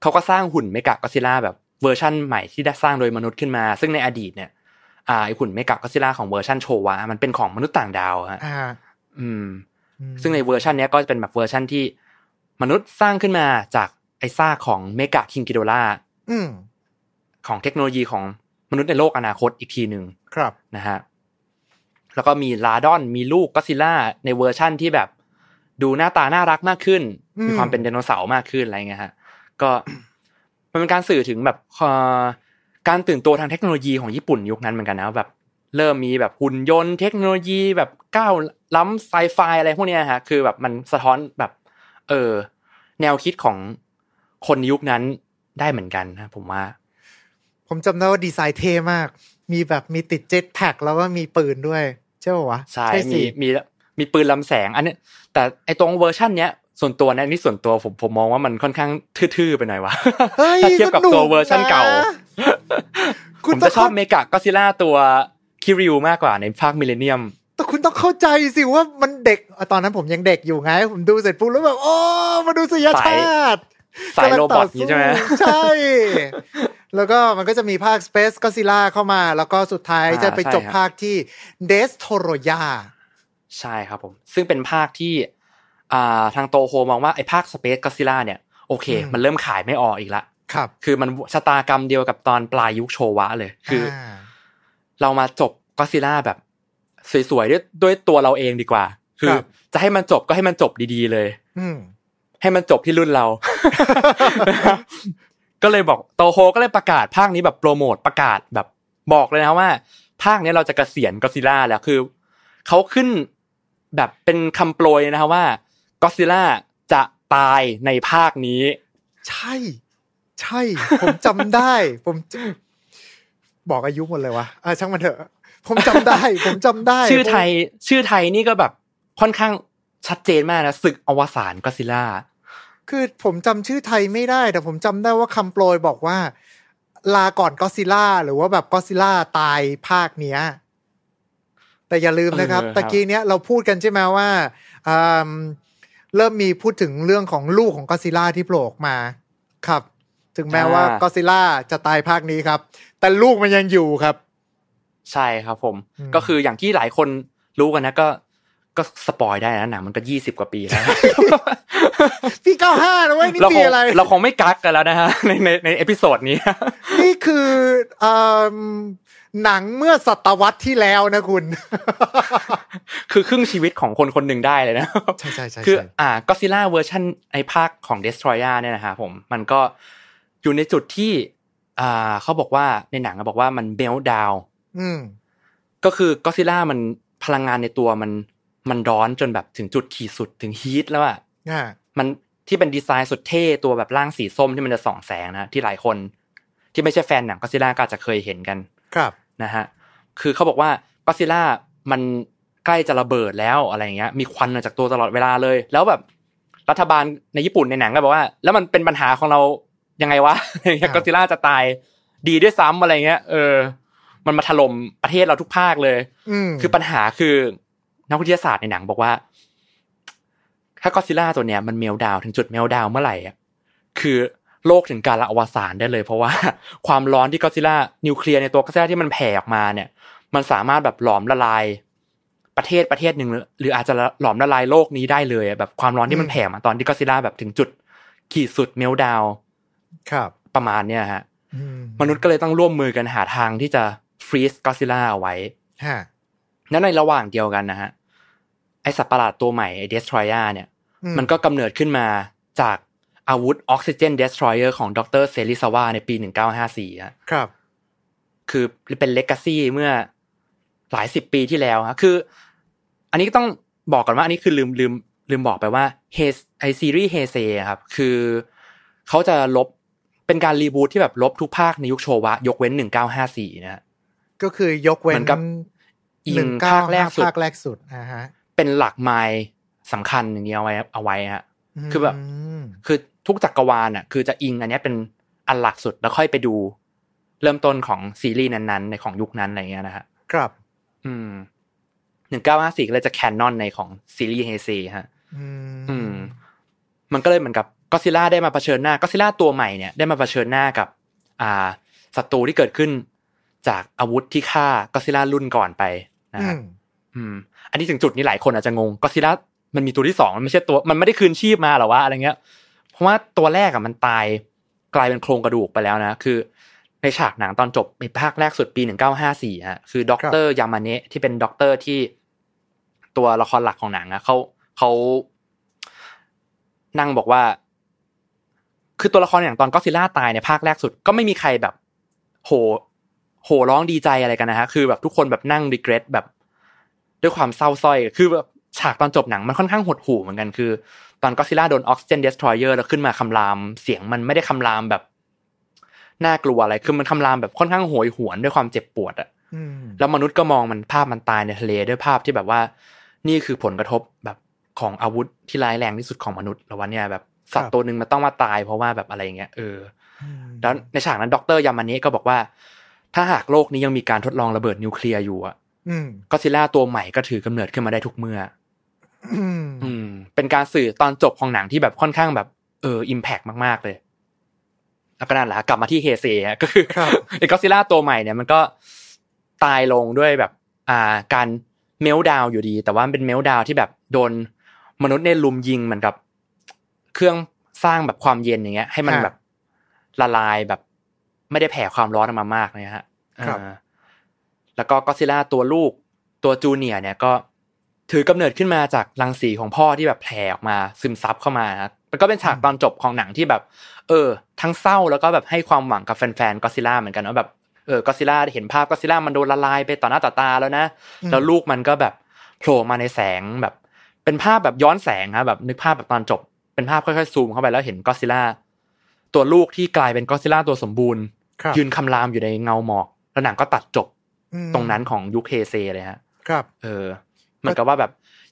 เขาก็สร้างหุ่นเมกะก็อดซิลล่าแบบเวอร์ชั่นใหม่ที่ได้สร้างโดยมนุษย์ขึ้นมา ซึ่งในอดีตเนี่ยอ่าไอหุ่นเมกะก็อดซิลล่าของเวอร์ชันโชวะมันเป็นของมนุษย์ต่างดาวฮะอ่าอืมอืม ซึ่งในเวอร์ชันเนี้ยก็จะเป็นแบบเวอร์ชันที่มนุษย์สร้างขึ้นมาจากไอซากของเมกะคิงกิโดล่าอืมของเทคโนโลยีของมนุษย์ในโลกอนาคตอีกทีหนึ่งครับนะฮะ แล้วก็มีลาดอนมีลูกก็อดซิลล่าในเวอร์ชั่นที่แบบ ดูหน้าตาน่ารักมากขึ้นอืมมีความเป็นไดโนเสาร์มากขึ้นอะไรเงี้ยฮะก็มันเป็นการสื่อถึงแบบเอ่อการตื่นตัวทางเทคโนโลยีของญี่ปุ่นยุคนั้นเหมือนกันนะแบบ เริ่มมีแบบหุ่นยนต์เทคโนโลยีแบบก้าวล้ำไซไฟอะไรพวกเนี้ยฮะคือแบบมันสะท้อนแบบ เออ แนวคิดของคนยุคนั้นได้เหมือนกันนะผมว่า ผมจำได้ว่าดีไซน์เท่มาก มีแบบมีติดเจ็ตแพ็กแล้วก็มีปืนด้วยใช่ป่าวะใช่สิมีมีมีปืนลำแสง อันเนี้ยแต่ไอตรงเวอร์ชันเนี้ยส่วนตัวนะนี่ส่วนตัวผมผมมองว่ามันค่อนข้างทื่อๆไปหน่อยวะเฮ้ยถ้าเทียบกับสนุตัวเวอร์ชันเก่านะคุผณมต้อจะงชอบเข้าเมกะก็ซิล่าตัวคิริวมากกว่าในภาคมิเลเนียมแต่คุณต้องเข้าใจสิว่ามันเด็กอะตอนนั้นผมยังเด็กอยู่ไง ผมดูเสร็จปุ๊บแล้วแบบโอ้มาดูสยชาติสายโรบอทกำลังนี้ใช่ไหมสู้ใช่แล้วก็มันก็จะมีภาค Space Godzilla เข้ามา แล้วก็สุดท้ายอ่าจะไปใช่จบครับภาคที่ Destoroyah ใช่ครับผม ซึ่งเป็นภาคที่อ่าทางโตโฮมองว่าไอ้ภาคสเปซก็ซิล่าเนี่ย โอเคอืมมันเริ่มขายไม่ออกอีกละครับ คือมันชะตากรรมเดียวกับตอนปลายยุคโชวะเลย คืออาเรามาจบก็ซิล่าแบบสวยๆด้วยด้วยตัวเราเองดีกว่า คือครับจะให้มันจบก็ให้มันจบดีๆเลย อืมให้มันจบที่รุ่นเรา ก็เลยบอกโตโฮก็เลยประกาศภาคนี้แบบโปรโมทประกาศแบบบอกเลยนะว่า ภาคนี้เราจะเกษียณก็ซิล่าแล้วคือเขาขึ้นแบบเป็นคำโปรยนะครับว่าก็ซิล่าจะตายในภาคนี้ ใช่ ใช่ ผมจำได้ ผมจบอกอายุหมดเลยวะอะช่างมันเถอะ ผมจำได้ ผมจำได้ ชื่อไทย ชื่อไทยนี่ก็แบบค่อนข้างชัดเจนมากนะศึกอวสานก็ซิล่า คือผมจำชื่อไทยไม่ได้ แต่ผมจำได้ว่าคำโปรยบอกว่า ลาก่อนก็ซิล่าหรือว่าแบบก็ซิล่าตายภาคเนี้ย แต่อย่าลืมนะครับเออครับตะกี้เนี้ยเราพูดกันใช่ไหมว่าอืมเริ่มมีพูดถึงเรื่องของลูกของก็ซิล่าที่โผล่ออกมาครับ ถึงแม้ว่าก็ซิล่าจะตายภาคนี้ครับ แต่ลูกมันยังอยู่ครับ ใช่ครับผมอืมก็คืออย่างที่หลายคนรู้กันนะก็ ก็สปอยได้นะหนังมันก็ยี่สิบกว่าปีแล้วพี่เก้าห้านะเว้ยนี่เราปีคงอะไร เราคงไม่กักกันแล้วนะฮะในในใน episode นี้ นี่คืออืมหนังเมื่อศตวรรษที่แล้วนะคุณ คือครึ่งชีวิตของคนคนหนึ่งได้เลยนะ ใช่ใช่ใช่คือใช่อ่าก็อดซิลล่าเวอร์ชันในภาคของ Destroyer เนี่ยนะครับผมมันก็อยู่ในจุดที่ อ่าเขาบอกว่าในหนังเขาบอกว่ามัน meltdown อืมก็คือก็อดซิลล่ามันพลังงานในตัวมัน มันร้อนจนแบบถึงจุดขีดสุดถึงฮีทแล้วอะอ่ามันที่เป็นดีไซน์สุดเท่ตัวแบบร่างสีส้มที่มันจะส่องแสงนะที่หลายคน ที่ไม่ใช่แฟนหนังก็ซิล่าก็อาจจะเคยเห็นกัน ครับนะฮะคือเขาบอกว่าก็ซิล่ามันใกล้จะระเบิดแล้วอะไรอย่างเงี้ยมีควันออกจากตัวตลอดเวลาเลย แล้วแบบรัฐบาลในญี่ปุ่นในหนังก็บอกว่า แล้วมันเป็นปัญหาของเรายังไงวะอย่างเงี้ยครับก็ซิล่าจะตายดีด้วยซ้ำอะไรเงี้ย เออ มันมาถล่มประเทศเราทุกภาคเลยอืมคือปัญหาคือ นักวิทยาศาสตร์ในหนังบอกว่า ถ้าก็อดซิลล่าตัวเนี้ยมัน meltdown ถึงจุด meltdown เมื่อไหร่อะคือโลกถึงการละอวสานได้เลย เพราะว่าความร้อนที่ก็อดซิลล่านิวเคลียร์ในตัวก็อดซิลล่าที่มันแผ่ออกมาเนี่ย มันสามารถแบบหลอมละลายประเทศประเทศหนึ่งหรืออาจจะหลอมละลายโลกนี้ได้เลยอะแบบความร้อนที่มันแผ่มาตอนที่ก็อดซิลล่าแบบถึงจุด ขีดสุด meltdownครับประมาณเนี้ยฮะอืมนุษย์ก็เลยต้องร่วมมือกันหาทางที่จะ freeze ก็อดซิลล่าเอาไว้ฮะแล้วในระหว่างเดียวกันนะฮะ ไอสัตว์ประหลาดตัวใหม่ไอเดสทรอยาเนี่ยอืมันก็กำเนิดขึ้นมาจากอาวุธ Oxygen Destroyer ของดร.เซริซาวาในปี1954ฮะครับ คือเป็นเลก a ซี่เมื่อหลายสิบปีที่แล้วฮะคือ อันนี้ก็ต้องบอกก่อนว่า อันนี้คือลืมลืมลืมบอกไปว่าเฮไอซีรีส์เฮเซครับ คือเขาจะลบเป็นการรีบูทที่แบบลบทุกภาคในยุคโชวะ ยกเว้น1954นะฮะก็คือยกเว้เหมืนอนกับอิงหนึ่งเก้าภาคแรกสุดภาคแรกสุดอ่าฮะ เป็นหลักไมล์สำคัญอย่างเงี้ยเอาไว้เอาไว้ฮะคือแบบมคือทุกจักรวาลอะ คือจะอิงอันเนี้ยเป็นอันหลักสุดแล้วค่อยไปดู เริ่มต้นของซีรีส์นั้นๆ ในของยุคนั้นอะไรเงี้ยนะฮะครับ อืมหนึ่งเก้าห้าสี่ก็เลยจะแคนนอนในของซีรีส์เฮเซฮะอือืม มันก็เลยเหมือนกับก็ซิล่าได้มาเผชิญหน้าก็ซิล่าตัวใหม่เนี่ยได้มาเผชิญหน้ากับ อ่าศัตรูที่เกิดขึ้นจากอาวุธที่ฆ่าก็ซิล่ารุ่นก่อนไปนะอืฮะม อืม อันนี้ถึงจุดนี้หลายคนอาจจะงงก็ซิล่ามันมีตัวที่สองมันไม่ใช่ตัว มันไม่ได้คืนชีพมาหรอวะอะไรเงี้ย เพราะว่าตัวแรกอะมันตายกลายเป็นโครงกระดูกไปแล้วนะ คือ ในฉากหนังตอนจบในภาคแรกสุดปีหนึ่งเก้าห้าสี่ฮะคือด็อกเตอร์ยามาเนะที่เป็นด็อกเตอร์ที่ตัวละครหลักของหนังอะเขาเขานั่งบอกว่า คือตัวละครอย่างตอนก็อดซิลล่าตายในภาคแรกสุด ก็ไม่มีใครแบบ โห โห่ร้องดีใจอะไรกันนะฮะ คือแบบทุกคนแบบนั่ง regret แบบ ด้วยความเศร้าสร้อยคือแบบฉากตอนจบหนังมันค่อนข้างหดหู่เหมือนกันคือ ตอนก็อดซิลล่าโดน Oxygen Destroyer แล้วขึ้นมาคำรามเสียงมันไม่ได้คำรามแบบน่ากลัวอะไรคือมันคำรามแบบค่อนข้างโหยหวนด้วยความเจ็บปวดอะอืมแล้วมนุษย์ก็มองมันภาพมันตายในทะเลด้วยภาพที่แบบว่า นี่คือผลกระทบแบบของอาวุธที่ร้ายแรงที่สุดของมนุษย์แล้ววันเนี้ยแบบสัตครัว์บตัวหนึ่งมันต้องมาตายเพราะว่าแบบอะไรอย่างเงี้ยเอออืมแล้วในฉากนั้น ดรยามานิก็บอกว่า ถ้าหากโลกนี้ยังมีการทดลองระเบิดนิวเคลียร์อยู่อะอืม ก็ซิล่าตัวใหม่ก็ถือกำเนิดขึ้นมาได้ทุกเมื่ออืมอืม เป็นการสื่อตอนจบของหนังที่แบบค่อนข้างแบบ เออ impact มากๆเลยแล้วก็นั่นแหละกลับมาที่เฮเซอะก็คือครับไอ้ก็ซิล่าตัวใหม่เนี่ยมันก็ตายลงด้วยแบบ อ่า การ meltdown อยู่ดี แต่ว่ามันเป็น meltdown ที่แบบโดนมนุษย์เนี่ยรุมยิงเหมือนกับ เครื่องสร้างแบบความเย็นอย่างเงี้ย ให้มันฮะแบบละลายแบบ ไม่ได้แผ่ความร้อนออกมามากเลยฮะครับเออ แล้วก็ก็ซิล่าตัวลูกตัว Junior เนี่ยก็ถือกำเนิดขึ้นมาจากรังสีของพ่อที่แบบแผ่ออกมาซึมซับเข้ามาฮะมันก็เป็นฉากตอนจบของหนังที่แบบ เออ ทั้งเศร้าแล้วก็แบบให้ความหวังกับแฟนๆก็ซิล่าเหมือนกันว่าแบบเออก็ซิล่าเห็นภาพก็ซิล่ามันโดนละลายไปต่อหน้าต่อตาแล้วนะอืมแล้วลูกมันก็แบบโผล่มาในแสงแบบ เป็นภาพแบบย้อนแสงครับแบบนึกภาพแบบตอนจบ เป็นภาพค่อยๆซูมเข้าไปแล้วเห็นก็ซิล่าตัวลูกที่กลายเป็นก็ซิล่าตัวสมบูรณ์ครับยืนคำรามอยู่ในเงาหมอก แล้วหนังก็ตัดจบอืม ตรงนั้นของยุคเฮเซเลยฮะ ครับ เออมันก็ว่าแบบ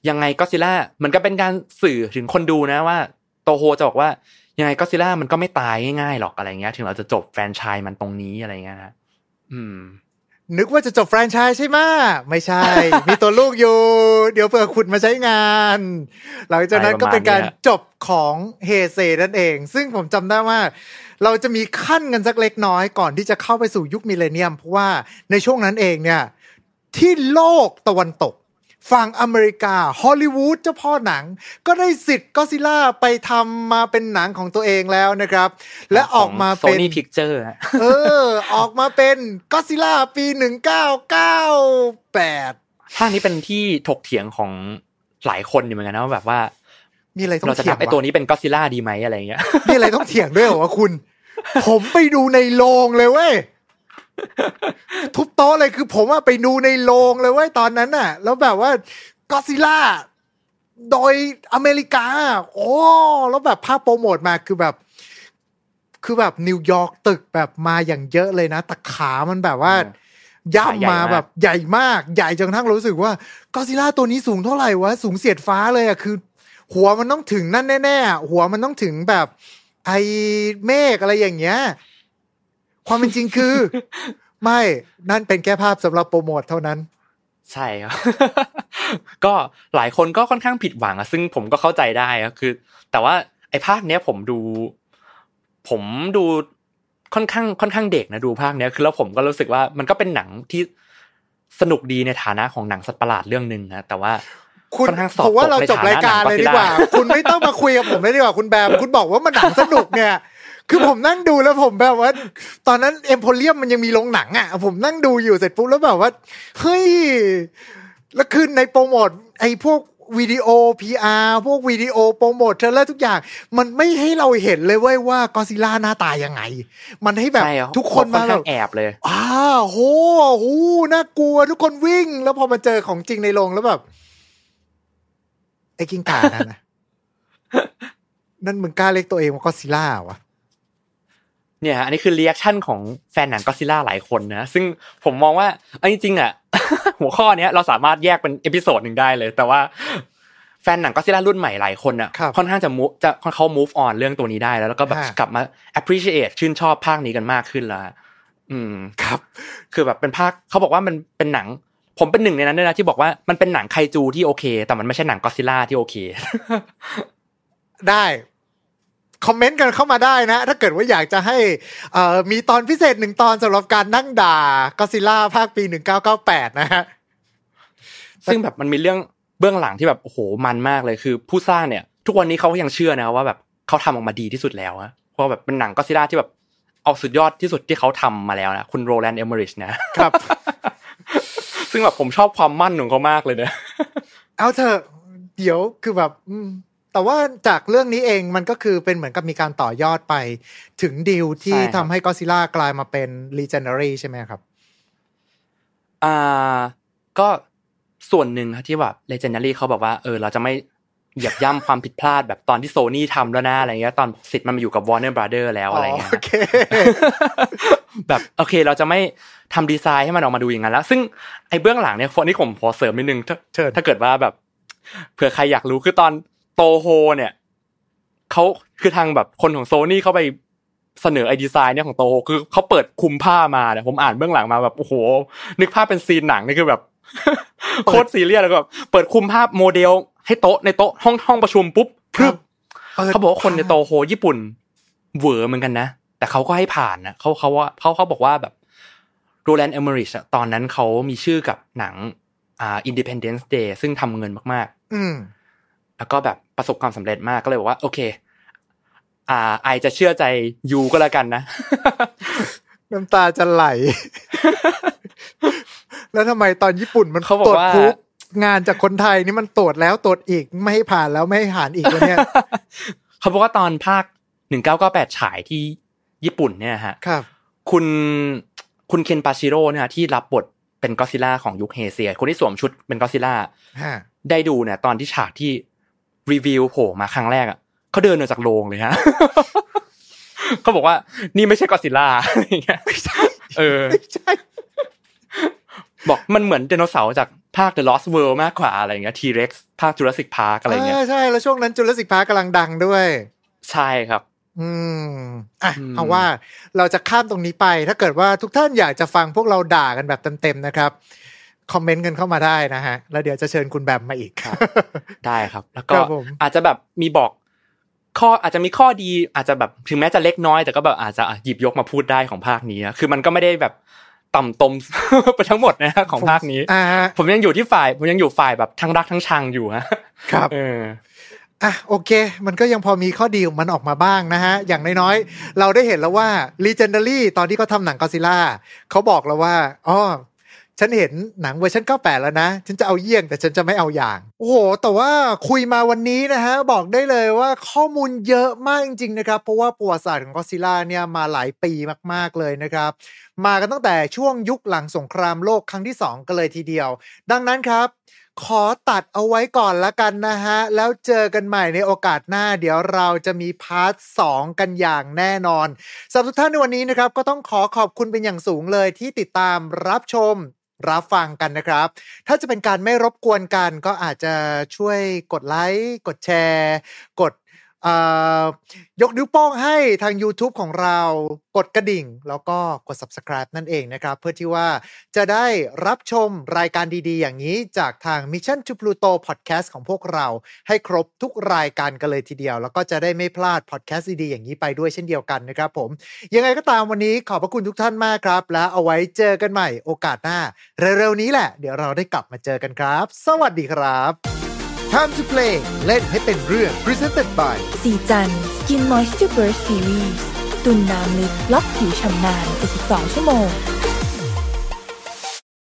ยังไงก็ซิล่ามันก็เป็นการสื่อถึงคนดูนะว่า โตโฮจะบอกว่า ยังไงก็ซิล่ามันก็ไม่ตายง่ายๆหรอกอะไรเงี้ย ถึงเราจะจบแฟรนไชายมันตรงนี้อะไรเงี้ยนะอืม นึกว่าจะจบแฟรนไชส์ใช่ไหมไม่ใช่ มีตัวลูกอยู่ เดี๋ยวเผื่อขุดมาใช้งาน หลังจากนั้นก็เป็นการจบของเฮเซนั่นเอง ซึ่งผมจำได้ว่า เราจะมีคั่นกันสักเล็กน้อยก่อนที่จะเข้าไปสู่ยุค Millennium เพราะว่าในช่วงนั้นเองเนี่ย ที่โลกตะวันตก ฝั่งอเมริกาฮอลลีวูดเจ้าพ่อหนัง ก็ได้สิทธิ์ก็ซิล่าไปทำมาเป็นหนังของตัวเองแล้วนะครับ และออกมาเป็น Sony Pictures เออ ออกมาเป็นก็ซิล่าปีหนึ่งเก้าเก้าแปดภาคนี้เป็นที่ถกเถียงของหลายคนอยู่เหมือนกันนะว่าแบบว่า มีอะไรต้องเราจะเถียงทำไอวะตัวนี้เป็นก็ซิล่าดีไหมอะไรเงี้ยมีอะไรต้องเถียงด้วยเหรอวะคุณ ผมไปดูในโรงเลยเว้ยทุบโต๊ะ เลยคือผมอะไปดูในโรงเลยเว้ยตอนนั้นน่ะ แล้วแบบว่าก็ซิล่าโดยอเมริกา โอ้แล้วแบบภาพโปรโมทมาคือแบบ คือแบบนิวยอร์กตึกแบบมาอย่างเยอะเลยนะแต่ขามันแบบว่าอืมย่ำมาขาใหญ่มากแบบใหญ่มาก ใหญ่จนกระทั่งรู้สึกว่าก็ซิล่าตัวนี้สูงเท่าไหร่วะ สูงเสียดฟ้าเลยอะคือ หัวมันต้องถึงนั่นแน่ๆ หัวมันต้องถึงแบบไอเมฆอะไรอย่างเงี้ย ความเป็นจริงคือ ไม่นั่นเป็นแค่ภาพสำหรับโปรโมทเท่านั้น ใช่ครับก็หลายคนก็ค่อนข้างผิดหวังอะซึ่งผมก็เข้าใจได้อะคือ แต่ว่าไอ้ภาคเนี้ยผมดู ผมดูค่อนข้างค่อนข้างเด็กนะดูภาคเนี้ยคือแล้วผมก็รู้สึกว่ามันก็เป็นหนังที่สนุกดีในฐานะของหนังสัตว์ประหลาดเรื่องหนึ่งนะแต่ว่าคุณค่อนข้างสอบผมว่าตกเราในจบรายการฐานะหนังเลยดีกว่า Godzilla คุณไม่ต้องมาคุยกับผมเลยดีกว่าคุณแบมคุณบอกว่ามันหนังสนุกเนี่ย คือผมนั่งดูแล้วผมแบบว่า ตอนนั้นเอ็มโพเรียมมันยังมีโรงหนังอะ ผมนั่งดูอยู่เสร็จปุ๊บแล้วแบบว่า เฮ้ย แล้วคือในโปรโมทไอ้พวกวิดีโอ PR พวกวิดีโอโปรโมท trailer ทุกอย่าง มันไม่ให้เราเห็นเลยเว้ยว่ากอซิล่าหน้าตายังไง มันให้แบบใช่รับทุกคนค่มาอนแบข้าบงแอบเลยอ้าโหโหน่ากลัวทุกคนวิ่ง แล้วพอมาเจอของจริงในโรงแล้วแบบ ไอ้กิ้งก่านั่นนะนั่นมึงกล้าเรียกตัวเองว่าก็ซิล่าวะ เนี่ยฮะอันนี้คือเรีแอคชั่นของแฟนหนังก็ซิล่าหลายคนนะ ซึ่งผมมองว่าเอาจริงๆอะ หัวข้อเนี้ยเราสามารถแยกเป็นเอพิโซดหนึ่งได้เลย แต่ว่าแฟนหนังก็ซิล่ารุ่นใหม่หลายคนอะครับค่อนข้างจะมูจะเขา move on เรื่องตัวนี้ได้แล้วแล้วก็แบบฮะกลับมา appreciate ชื่นชอบภาคนี้กันมากขึ้นแล้วอืมครับ คือแบบเป็นภาคเขาบอกว่ามันเป็นหนัง ผมเป็นหนึ่งในนั้นด้วยนะที่บอกว่ามันเป็นหนังไคจูที่โอเค แต่มันไม่ใช่หนังก็ซิล่าที่โอเค ได้ คอมเมนต์กันเข้ามาได้นะ ถ้าเกิดว่าอยากจะให้เอ่อมีตอนพิเศษหนึ่งตอนสำหรับการนั่งด่าก็ซิล่าภาคปีหนึ่งเก้าเก้าแปดนะฮะซึ่งแบบมันมีเรื่องเบื้องหลังที่แบบโอ้โหมันมากเลยคือ ผู้สร้างเนี่ย ทุกวันนี้เขายังเชื่อนะว่าแบบเขาทำออกมาดีที่สุดแล้วอะเพราะแบบเป็นหนังก็ซิล่าที่แบบเอาสุดยอดที่สุดที่เขาทำมาแล้วนะคุณโรแลนด์เอเมอริชนะครับ ซึ่งแบบผมชอบความมั่นของเขามากเลยนะเอาเถอะเดี๋ยวคือแบบอืม แต่ว่าจากเรื่องนี้เองมันก็คือเป็นเหมือนกับมีการต่อยอดไป ถึงดีลที่ใช่ครับทำให้ก็ซิล่ากลายมาเป็น Legendary ใช่ไหมครับ อ่า ก็ส่วนหนึ่งครับที่แบบ Legendary เขาบอกว่าเออเราจะไม่เหยียบย่ำความผิดพลาดแบบตอนที่โซนี่ทำแล้วนะอะไรเงี้ยตอนสิทธิ์มันมาอยู่กับ Warner Brother แล้วอะไรเงี้ยโอเคแบบโอเคเราจะไม่ทำดีไซน์ให้มันออกมาดูอย่างนั้นแล้ว ซึ่งไอ้เบื้องหลังเนี่ยฟอนนี่ผมขอเสริมนิดนึงถ้าเชิญถ้าเกิดว่าแบบเผื่อใครอยากรู้คือตอน โตโฮเนี่ยเขาคือทางแบบคนของโซนี่เขาไปเสนอไอ้ดีไซน์เนี่ยของโตโฮคือเขาเปิดคุมผ้ามาเนี่ยผมอ่านเบื้องหลังมาแบบโอ้โห นึกภาพเป็น scene หนังนี่คือแบบโคตรซีเรียสแล้วก็แบบเปิดคลุมผ้าพโมเดล ให้โต๊ะในโต๊ะห้องห้องประชุมปุ๊บพรึบเขาบอกว่าคนในโตโฮญี่ปุ่นเหวอเหมือนกันนะ แต่เขาก็ให้ผ่านนะเขาเขาว่าเขาเขาบอกว่าแบบโรแลนด์เอเมริชตอนนั้นเขามีชื่อกับหนังอ่า Independence Day ซึ่งทำเงินมากอืมๆ แล้วก็แบบประสบความสำเร็จมากก็เลยบอกว่า โอเค อ่า I จะเชื่อใจยูก็แล้วกันนะ น้ำตาจะไหล แล้วทำไมตอนญี่ปุ่นมันเขาบอกตรวจว่าคุกงานจากคนไทยนี่มันตรวจแล้วตรวจอีกไม่ให้ผ่านแล้วไม่ให้ผ่านอีกแล้วเนี่ยเขาบอกว่าตอนภาคหนึ่งเก้าเก้าแปดฉายที่ญี่ปุ่นเนี่ยฮะ ครับ คุณคุณเคนปาชิโร่เนี่ยฮะที่รับบทเป็นก็อดซิลล่าของยุคเฮเซีย คนที่สวมชุดเป็นก็อดซิลล่าฮะได้ดูเนี่ย ตอนที่ฉากที่ รีวิวโผล่มาครั้งแรกอะเขาเดินออกจากโรงเลยฮะเขาบอกว่านี่ไม่ใช่ก็อดซิลล่าอะไรอย่างเงี้ยไม่ใช่เออไม่ใช่บอกมันเหมือนไดโนเสาร์จากภาค The Lost World มากกว่าอะไรอย่างเงี้ย T-Rex ภาค Jurassic Park อะไรอย่างเงี้ยใช่แล้วช่วงนั้นจุลศิกพาร์กำลังดังด้วย ใช่ครับ อืมอะอืมเอาว่าเราจะข้ามตรงนี้ไป ถ้าเกิดว่าทุกท่านอยากจะฟังพวกเราด่ากันแบบเต็มๆนะครับ คอมเมนต์กันเข้ามาได้นะฮะ แล้วเดี๋ยวจะเชิญคุณแบมมาอีกครับ ได้ครับ แล้วก็ครับผมอาจจะแบบมีบอกข้ออาจจะมีข้อดีอาจจะแบบถึงแม้จะเล็กน้อย แต่ก็แบบอาจจะหยิบยกมาพูดได้ของภาคนี้นะคือมันก็ไม่ได้แบบต่ำตมไปทั้งหมดนะฮะของภาคนี้อ่าฮะผมยังอยู่ที่ฝ่าย ผมยังอยู่ฝ่ายแบบทั้งรักทั้งชังอยู่ฮะครับเอออะโอเค มันก็ยังพอมีข้อดีของมันออกมาบ้างนะฮะ อย่างน้อยๆ เราได้เห็นแล้วว่า Legendary ตอนที่เขาทำหนังกอซิล่าเขาบอกแล้วว่าอ๋อ ฉันเห็นหนังเวอร์ชัน98 แล้วนะ ฉันจะเอาเยี่ยงแต่ฉันจะไม่เอาอย่าง โอ้โห แต่ว่าคุยมาวันนี้นะฮะ บอกได้เลยว่าข้อมูลเยอะมากจริงๆนะครับ เพราะว่าประวัติศาสตร์ของกอซิล่าเนี่ยมาหลายปีมากๆเลยนะครับ มากันตั้งแต่ช่วงยุคหลังสงครามโลกครั้งที่ 2 กันเลยทีเดียว ดังนั้นครับขอตัดเอาไว้ก่อนละกันนะฮะ แล้วเจอกันใหม่ในโอกาสหน้า เดี๋ยวเราจะมีพาร์ทสองกันอย่างแน่นอนสำหรับทุกท่านในวันนี้นะครับ ก็ต้องขอขอบคุณเป็นอย่างสูงเลยที่ติดตามรับชม รับฟังกันนะครับ ถ้าจะเป็นการไม่รบกวนกันก็อาจจะช่วยกดไลค์ กดแชร์ กด ยกนิ้วโป้งให้ทาง YouTube ของเรากดกระดิ่ง แล้วก็กด subscribe นั่นเองนะครับ เพื่อที่ว่าจะได้รับชมรายการดีๆ อย่างนี้จากทาง Mission to Pluto Podcast ของพวกเรา ให้ครบทุกรายการกันเลยทีเดียว แล้วก็จะได้ไม่พลาด podcast ดีๆ อย่างนี้ไปด้วยเช่นเดียวกันนะครับผม ยังไงก็ตามวันนี้ขอบพระคุณทุกท่านมากครับ แล้วเอาไว้เจอกันใหม่โอกาสหน้า เร็วๆนี้แหละ เดี๋ยวเราได้กลับมาเจอกันครับ สวัสดีครับ Time to play เล่นให้เป็นเรื่อง Presented by ศรีจันทร์ Skin Moisture Burst ซีรีส์ตุนน้ำลึกล็อกผิวฉ่ำนาน72ชั่วโมง